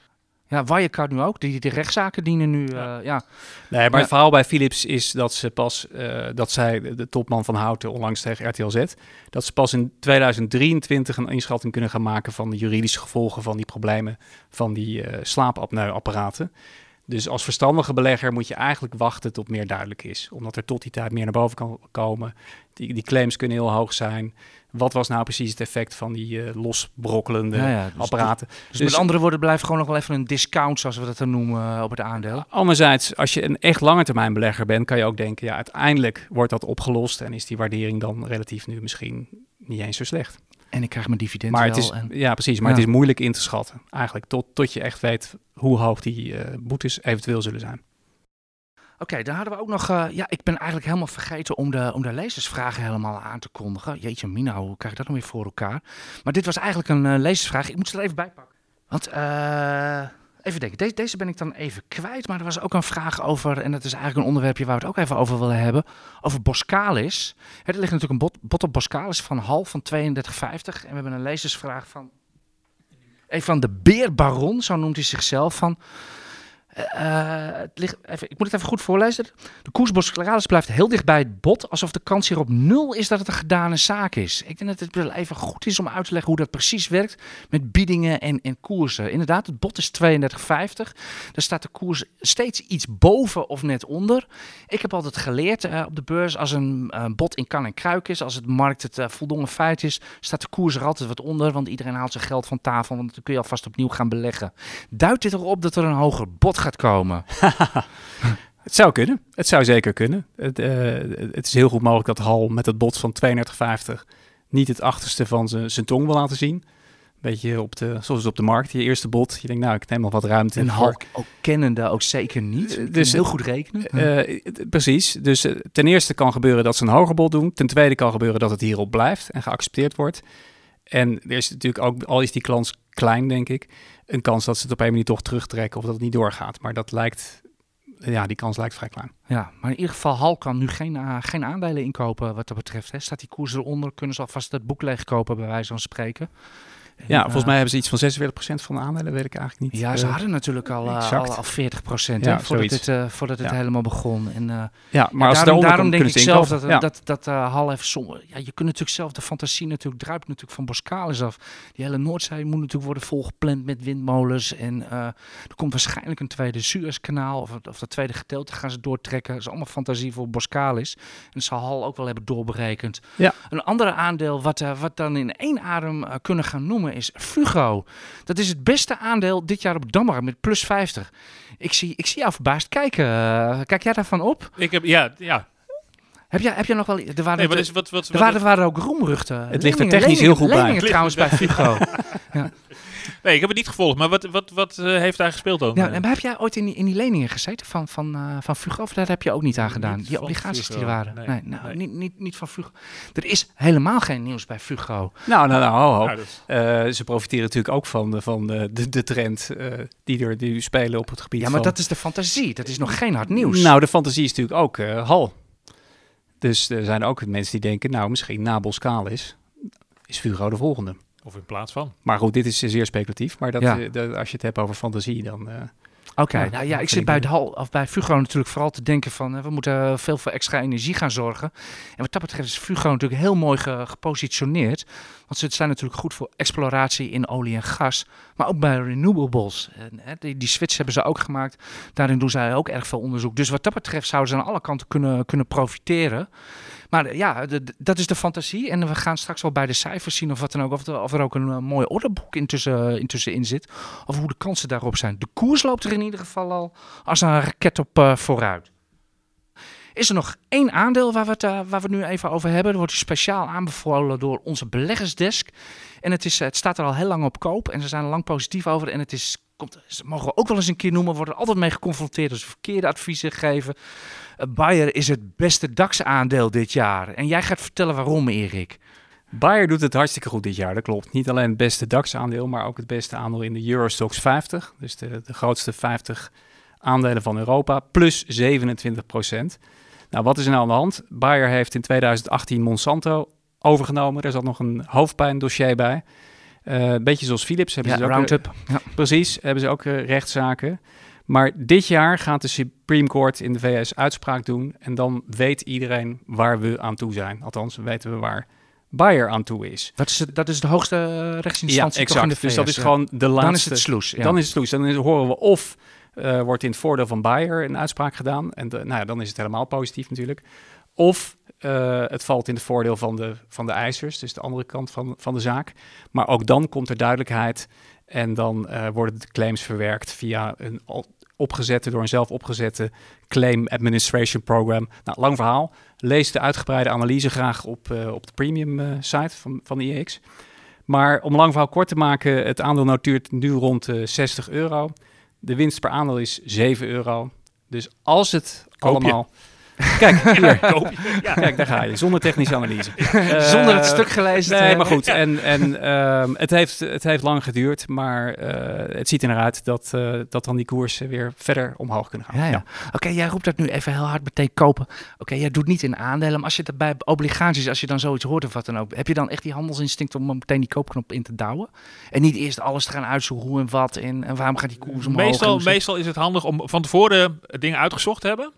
B: Ja, Wirecard nu ook. Die, die rechtszaken dienen nu,
C: Ja.
B: ja. ja.
D: Nee, maar
B: Ja.
D: het verhaal bij Philips is dat ze pas, eh, dat zij, de, de topman van Houten onlangs tegen RTL Z, dat ze pas in 2023 een inschatting kunnen gaan maken van de juridische gevolgen van die problemen van die eh slaapapneuapparaten. Dus als verstandige belegger moet je eigenlijk wachten tot meer duidelijk is. Omdat er tot die tijd meer naar boven kan komen. Die, die claims kunnen heel hoog zijn. Wat was nou precies het effect van die uh, losbrokkelende
B: Ja, ja, dus-
D: apparaten?
B: Dus, met andere woorden, blijft gewoon nog wel even een discount, zoals we dat dan noemen, eh, op het aandeel.
D: Anderzijds, als je een echt lange termijn belegger bent, kan je ook denken, ja, uiteindelijk wordt dat opgelost en is die waardering dan relatief nu misschien niet eens zo slecht.
B: En ik krijg mijn dividend
D: Maar het is,
B: en-
D: ja, precies, maar
B: Ja.
D: het is moeilijk in te schatten, eigenlijk, tot, tot je echt weet hoe hoog die eh, boetes eventueel zullen zijn.
B: Oké, dan hadden we ook nog... eh, ja, ik ben eigenlijk helemaal vergeten om de, om de lezersvragen helemaal aan te kondigen. Jeetje mina, hoe krijg ik dat nou weer voor elkaar? Maar dit was eigenlijk een eh, lezersvraag. Ik moet ze er even bij pakken. Want, eh, even denken. Deze, deze ben ik dan even kwijt. Maar er was ook een vraag over... En dat is eigenlijk een onderwerpje waar we het ook even over willen hebben. Over Boscalis. Er ligt natuurlijk een bot, op Boscalis van Hal van 32,50. En we hebben een lezersvraag van... Van de Beerbaron, zo noemt hij zichzelf. Van, eh, het ligt, even, ik moet het even goed voorlezen. De koers Boscalis blijft heel dicht bij het bot, alsof de kans hier op nul is dat het een gedane zaak is. Ik denk dat het wel even goed is om uit te leggen hoe dat precies werkt met biedingen en, en koersen. Inderdaad, het bot is 32,50. Daar staat de koers steeds iets boven of net onder. Ik heb altijd geleerd eh, op de beurs, als een eh, bot in kan en kruik is, als het markt het voldongen feit is, staat de koers er altijd wat onder, want iedereen haalt zijn geld van tafel, want dan kun je alvast opnieuw gaan beleggen. Duidt dit erop dat er een hoger bod gaat komen? [LAUGHS]
D: Het zou kunnen. Het zou zeker kunnen. Het, eh, het is heel goed mogelijk dat Hal met het bot van 32,50 niet het achterste van zijn tong wil laten zien. Beetje op de, zoals op de markt, je eerste bot. Je denkt, nou, ik neem nog wat ruimte.
B: En Hulk ook kennende ook zeker niet.
D: Eh,
B: Dus heel goed rekenen.
D: Eh, precies. Dus ten eerste kan gebeuren dat ze een hoger bod doen. Ten tweede kan gebeuren dat het hierop blijft en geaccepteerd wordt. En er is natuurlijk ook, al is die kans klein, denk ik, een kans dat ze het op een manier toch terugtrekken of dat het niet doorgaat. Maar dat lijkt, ja, die kans lijkt vrij klein.
B: Ja, maar in ieder geval, Hal kan nu geen, eh, geen aandelen inkopen wat dat betreft. Hè. Staat die koers eronder, kunnen ze alvast het boek leegkopen, bij wijze van spreken.
D: Ja,
B: eh,
D: volgens mij hebben ze iets van 46% van de aandelen, weet ik eigenlijk niet.
B: Ja, ze
D: Eh,
B: hadden natuurlijk al, eh, al, al 40 procent
D: Ja,
B: voordat,
D: zoiets.
B: het, voordat het helemaal begon. En,
D: ja, maar als
B: daarom, denk ik zelf dat, dat, dat Hal even som, Ja, je kunt natuurlijk zelf de fantasie natuurlijk druipt natuurlijk van Boscalis af. Die hele Noordzee moet natuurlijk worden volgepland met windmolens. En er komt waarschijnlijk een tweede Suezkanaal. Of, of dat tweede gedeelte gaan ze doortrekken. Dat is allemaal fantasie voor Boscalis. En dat zal Hal ook wel hebben doorberekend.
D: Ja.
B: Een andere aandeel wat, eh, wat dan in één adem kunnen gaan noemen is Fugo. Dat is het beste aandeel dit jaar op Dammer met plus 50. Ik zie, ik zie jou verbaasd kijken. Eh, kijk jij daarvan op?
C: Ik heb, ja, ja.
B: Heb jij, heb jij nog wel... Er waren,
C: Nee, wat
B: er,
C: is, wat, wat,
B: er waren, er waren ook roemruchten.
D: Het ligt er technisch heel goed bij.
B: trouwens bij
C: ligt
B: Fugo. [LAUGHS]
C: nee, ik heb het niet gevolgd, maar wat, wat, wat eh, heeft daar gespeeld dan?
B: Ja, en heb jij ooit in die, in die leningen gezeten van, van, eh, van Fugo? Of daar heb je ook niet aan gedaan?
C: Niet
B: Die
C: van
B: obligaties die er waren?
C: nee,
B: Nee, nou,
C: nee.
B: Niet, niet, niet van Fugo. Er is helemaal geen nieuws bij Fugo.
D: Nou, nou, nou, ho.
C: Nou,
D: Eh, ze profiteren natuurlijk ook van, de- van de, de, de trend eh, die er die spelen op het gebied
B: Ja, maar
D: van...
B: dat is de fantasie. Dat is nog geen hard nieuws.
D: Nou, de fantasie is natuurlijk ook eh, Hal. Dus er zijn ook mensen die denken, nou, misschien na Boskalis is Fugro de volgende.
C: of in plaats van.
D: Maar goed, dit is eh, zeer speculatief. Maar dat,
B: Ja.
D: eh, dat- als je het hebt over fantasie, dan...
B: Oké,
D: Ja,
B: nou ja, ik zit bij, de hal, of bij Fugro natuurlijk vooral te denken van... eh, we moeten veel voor extra energie gaan zorgen. En wat dat betreft is Fugro natuurlijk heel mooi ge- gepositioneerd. Want ze zijn natuurlijk goed voor exploratie in olie en gas. Maar ook bij renewables. En, hè, die, die switch hebben ze ook gemaakt. Daarin doen zij ook erg veel onderzoek. Dus wat dat betreft zouden ze aan alle kanten kunnen, kunnen profiteren. Maar eh, ja, dat is de fantasie. En we gaan straks wel bij de cijfers zien of wat dan ook. Of, er- ook een eh, mooi orderboek intussen, intussen in zit. Of hoe de kansen daarop zijn. De koers loopt er in ieder geval al als een raket op eh, vooruit. Is er nog één aandeel waar we, het, eh, waar we nu even over hebben? Dat wordt speciaal aanbevolen door onze beleggersdesk. En het, is, eh, het staat er al heel lang op koop. En ze zijn er lang positief over. En het is, komt, mogen we ook wel eens een keer noemen. Worden altijd mee geconfronteerd als we verkeerde adviezen geven. Eh, Bayer is het beste DAX-aandeel dit jaar. En jij gaat vertellen waarom, Erik.
D: Bayer doet het hartstikke goed dit jaar, dat klopt. Niet alleen het beste DAX-aandeel, maar ook het beste aandeel in de Eurostox 50. Dus de, de grootste 50 aandelen van Europa, plus 27 procent. Nou, wat is er nou aan de hand? Bayer heeft in 2018 Monsanto overgenomen. Er zat nog een hoofdpijndossier bij. Eh, Een beetje zoals Philips hebben
B: Ja,
D: ze ook...
B: Roundup. Ja.
D: Precies, hebben ze ook eh, rechtszaken. Maar dit jaar gaat de Supreme Court in de VS uitspraak doen. En dan weet iedereen waar we aan toe zijn. Althans, weten we waar Bayer aan toe is.
B: Wat is het, dat is de hoogste eh,
D: Ja,
B: rechtsinstantie
D: exact.
B: in de
D: dus dat
B: VS,
D: is
B: ja.
D: gewoon de laatste.
B: Dan is het sloes. Ja.
D: Dan is het sloes. Dan is- horen we of eh, wordt in het voordeel van Bayer een uitspraak gedaan. En de, nou ja, dan is het helemaal positief natuurlijk. Of eh, het valt in het voordeel van de, van de eisers, dus de andere kant van, van de zaak. Maar ook dan komt er duidelijkheid en dan eh, worden de claims verwerkt via een opgezette, door een zelf opgezette Claim Administration Program. Nou, lang verhaal. Lees de uitgebreide analyse graag op, eh, op de premium site van, van IEX. Maar om lang verhaal kort te maken, het aandeel noteert nu rond de 60 euro. De winst per aandeel is 7 euro. Dus als het
C: Koop je.
D: Kijk, hier.
C: Koop je. Ja.
D: Kijk, daar ga je. Zonder technische analyse. [LAUGHS]
B: Zonder het stuk gelezen te
D: Nee,
B: hebben.
D: maar goed. En, en ehm, het, heeft, het heeft lang geduurd, maar eh, het ziet er naar uit dat, eh, dat dan die koersen weer verder omhoog kunnen gaan.
B: Ja, ja. Oké, jij roept dat nu even heel hard meteen kopen. Oké, jij doet niet in aandelen, maar als je het bij obligaties, als je dan zoiets hoort of wat dan ook, heb je dan echt die handelsinstinct om meteen die koopknop in te douwen? En niet eerst alles te gaan uitzoeken hoe en wat en, en waarom gaat die koers omhoog?
C: Meestal, meestal is het handig om van tevoren dingen uitgezocht te hebben.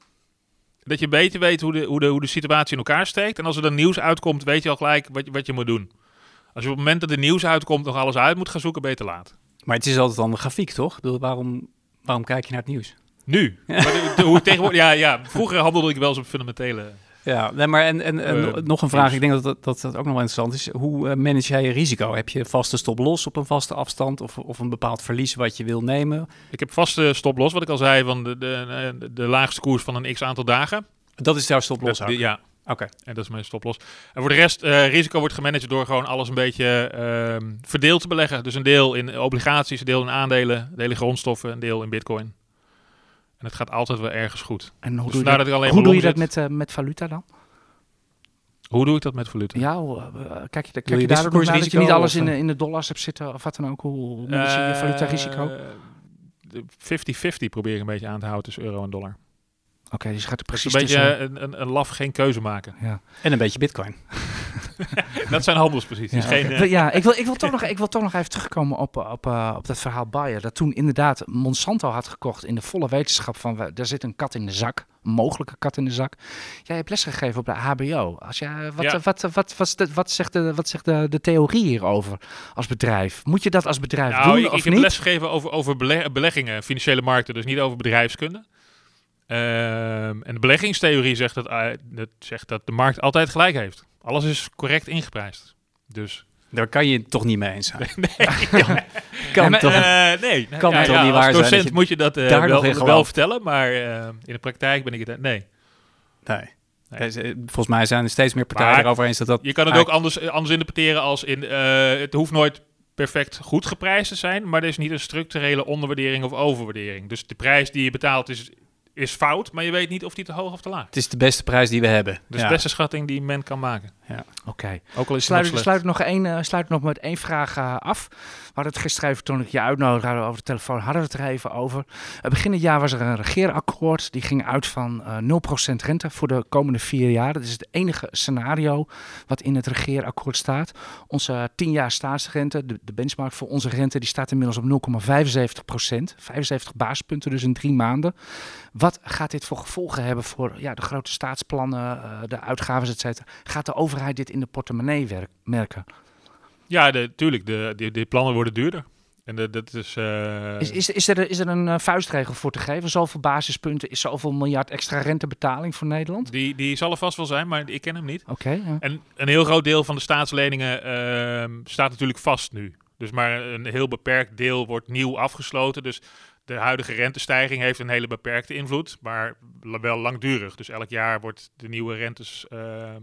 C: Dat je beter weet hoe de, hoe, de, hoe de situatie in elkaar steekt. En als er dan nieuws uitkomt, weet je al gelijk wat je, wat je moet doen. Als je op het moment dat er nieuws uitkomt nog alles uit moet gaan zoeken, beter laat.
D: Maar het is altijd dan een grafiek, toch? Ik bedoel, waarom, waarom kijk je naar het nieuws?
C: Nu. Maar de- de- hoe tegenwoordig, ja, ja, vroeger handelde ik wel eens op fundamentele.
D: Ja, nee, maar en, en, en
C: Eh,
D: nog een vraag. Ik denk dat dat, dat dat ook nog wel interessant is. Hoe eh, manage jij je risico? Heb je vaste stop los op een vaste afstand of, of een bepaald verlies wat je wil nemen?
C: Ik heb vaste stop-loss, wat ik al zei, van de, de, de, de laagste koers van een x aantal dagen.
D: Dat is jouw stop los.
C: Dat- ja,
D: Oké.
C: en dat is mijn stop-loss. En voor de rest, eh, risico wordt gemanaged door gewoon alles een beetje ehm, verdeeld te beleggen. Dus een deel in obligaties, een deel in aandelen, een deel in grondstoffen, een deel in bitcoin. En het gaat altijd wel ergens goed.
B: En hoe
C: Dus
B: doe je dat, hoe
C: maar
B: doe je dat met, eh, met valuta dan?
C: Hoe doe ik dat met valuta?
B: Ja, hoe, eh, kijk je, kijk
D: je
B: je daar ook nog naar dat je niet alles in,
D: eh?
B: de- in de dollars hebt zitten of wat dan ook? Hoe, hoe manage je je
C: Eh,
B: valutarisico?
C: de 50-50 probeer ik een beetje aan te houden tussen euro en dollar.
B: Oké, dus je gaat er
C: Dus
B: precies
C: een beetje
B: tussen.
C: een, een, een laf geen keuze maken.
B: Ja.
D: En een beetje bitcoin. [LAUGHS]
C: Dat zijn handelsposities.
B: Ja,
C: geen, eh,
B: ja ik, wil, ik, wil toch [LAUGHS] nog, ik wil toch nog even terugkomen op, op, eh, op dat verhaal Bayer. Dat toen inderdaad Monsanto had gekocht in de volle wetenschap van... er zit een kat in de zak, een mogelijke kat in de zak. Jij hebt lesgegeven op de HBO. Als jij, wat,
C: Ja.
B: wat, wat, wat, zegt, de, wat zegt de, de theorie hierover als bedrijf? Moet je dat als bedrijf
C: Nou,
B: doen
C: ik,
B: of
C: ik heb
B: niet?
C: lesgegeven over, over bele- beleggingen, financiële markten, dus niet over bedrijfskunde. Ehm, en de beleggingstheorie zegt dat, eh, dat zegt dat de markt altijd gelijk heeft. Alles is correct ingeprijsd. Dus.
D: Daar kan je het toch niet mee eens zijn. [LAUGHS]
C: Nee, [LAUGHS]
D: Kan
C: maar,
D: toch?
C: eh, nee,
D: Kan
C: ja,
D: toch
C: ja,
D: niet waar zijn
C: docent
D: je
C: moet je dat eh,
D: daar
C: wel,
D: nog
C: wel vertellen, maar eh, in de praktijk ben ik het. Nee.
D: Nee.
C: Nee.
D: Eh, Volgens mij zijn er steeds meer partijen
C: Maar
D: erover eens dat dat...
C: Je kan het ook anders, eh, anders interpreteren als in. eh, het hoeft nooit perfect goed geprijsd te zijn, maar er is niet een structurele onderwaardering of overwaardering. Dus de prijs die je betaalt is, is fout, maar je weet niet of die te hoog of te laag.
D: Het is de beste prijs die we hebben.
C: Dus
D: Ja.
C: de beste schatting die men kan maken.
B: Oké.
C: Ook al is het
B: Sluit,
C: nog
B: sluit, nog één, eh, sluit nog met één vraag eh, af. We hadden het gisteren even, toen ik je uitnodigde over de telefoon, hadden we het er even over. Eh, begin het jaar was er een regeerakkoord. Die ging uit van eh 0% rente voor de komende vier jaar. Dat is het enige scenario wat in het regeerakkoord staat. Onze 10 jaar staatsrente, de, de benchmark voor onze rente, die staat inmiddels op 0,75%. 75 basispunten dus in drie maanden. Wat gaat dit voor gevolgen hebben voor ja, de grote staatsplannen, eh, de uitgaven, et cetera? Gaat de overheid dit in de portemonnee werk- merken?
C: Ja, de, tuurlijk. De, die, die plannen worden duurder. En de, dat is. eh,
B: Is, is, is, er, is er een eh, vuistregel voor te geven? Zoveel basispunten is zoveel miljard extra rentebetaling voor Nederland?
C: die, die zal er vast wel zijn, maar ik ken hem niet.
B: Oké. ja.
C: En een heel groot deel van de staatsleningen ehm, staat natuurlijk vast nu. Dus maar een heel beperkt deel wordt nieuw afgesloten. Dus de huidige rentestijging heeft een hele beperkte invloed, maar wel langdurig. Dus elk jaar wordt de nieuwe rentes, eh,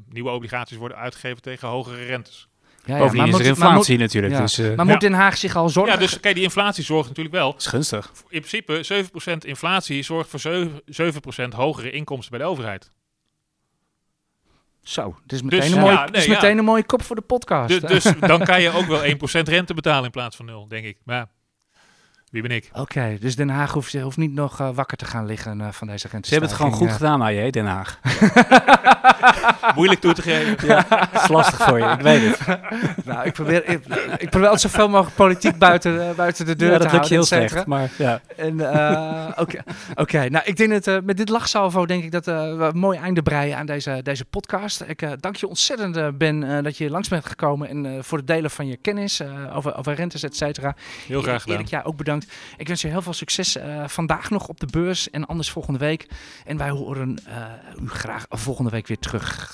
C: nieuwe obligaties worden uitgegeven tegen hogere rentes.
B: Ja, ja,
D: Bovendien is
B: moet-
D: er
B: maar moet-
D: inflatie natuurlijk.
B: ja.
D: Dus eh
B: Maar
C: Ja.
B: moet Den Haag zich al zorgen?
C: Ja, dus kijk, die inflatie zorgt natuurlijk wel.
D: is gunstig.
C: In principe, 7% inflatie zorgt voor 7%, 7% hogere inkomsten bij de overheid.
B: Zo, dit is meteen,
C: Dus,
B: een, mooie,
C: ja,
B: meteen
C: ja.
B: een mooie kop voor de podcast.
C: Dus, dus dan kan je ook wel 1% rente betalen in plaats van 0, denk ik. Maar ja, wie ben ik?
B: Oké, dus Den Haag hoeft, hoeft niet nog eh, wakker te gaan liggen eh, van deze rente.
D: Ze hebben het gewoon goed gedaan, AJ, Den Haag. [LAUGHS]
C: moeilijk toe te geven.
D: Ja, dat is lastig voor je, ik weet het. [LAUGHS]
B: nou, ik probeer, ik, ik probeer altijd zoveel mogelijk politiek buiten, eh, buiten de deur
D: Ja,
B: te
D: dat lukt je
B: houden,
D: heel slecht. Maar ja,
B: En, eh, Oké, Oké. nou ik denk dat eh, met dit lachsalvo denk ik dat we een mooi einde breien aan deze, deze podcast. Ik eh, dank je ontzettend Ben eh, dat je langs bent gekomen en eh, voor het delen van je kennis eh, over, over rentes et cetera.
C: Heel graag gedaan.
B: Erik, jij ook bedankt. Ik wens je heel veel succes eh, vandaag nog op de beurs en anders volgende week. En wij horen eh, u graag volgende week weer terug.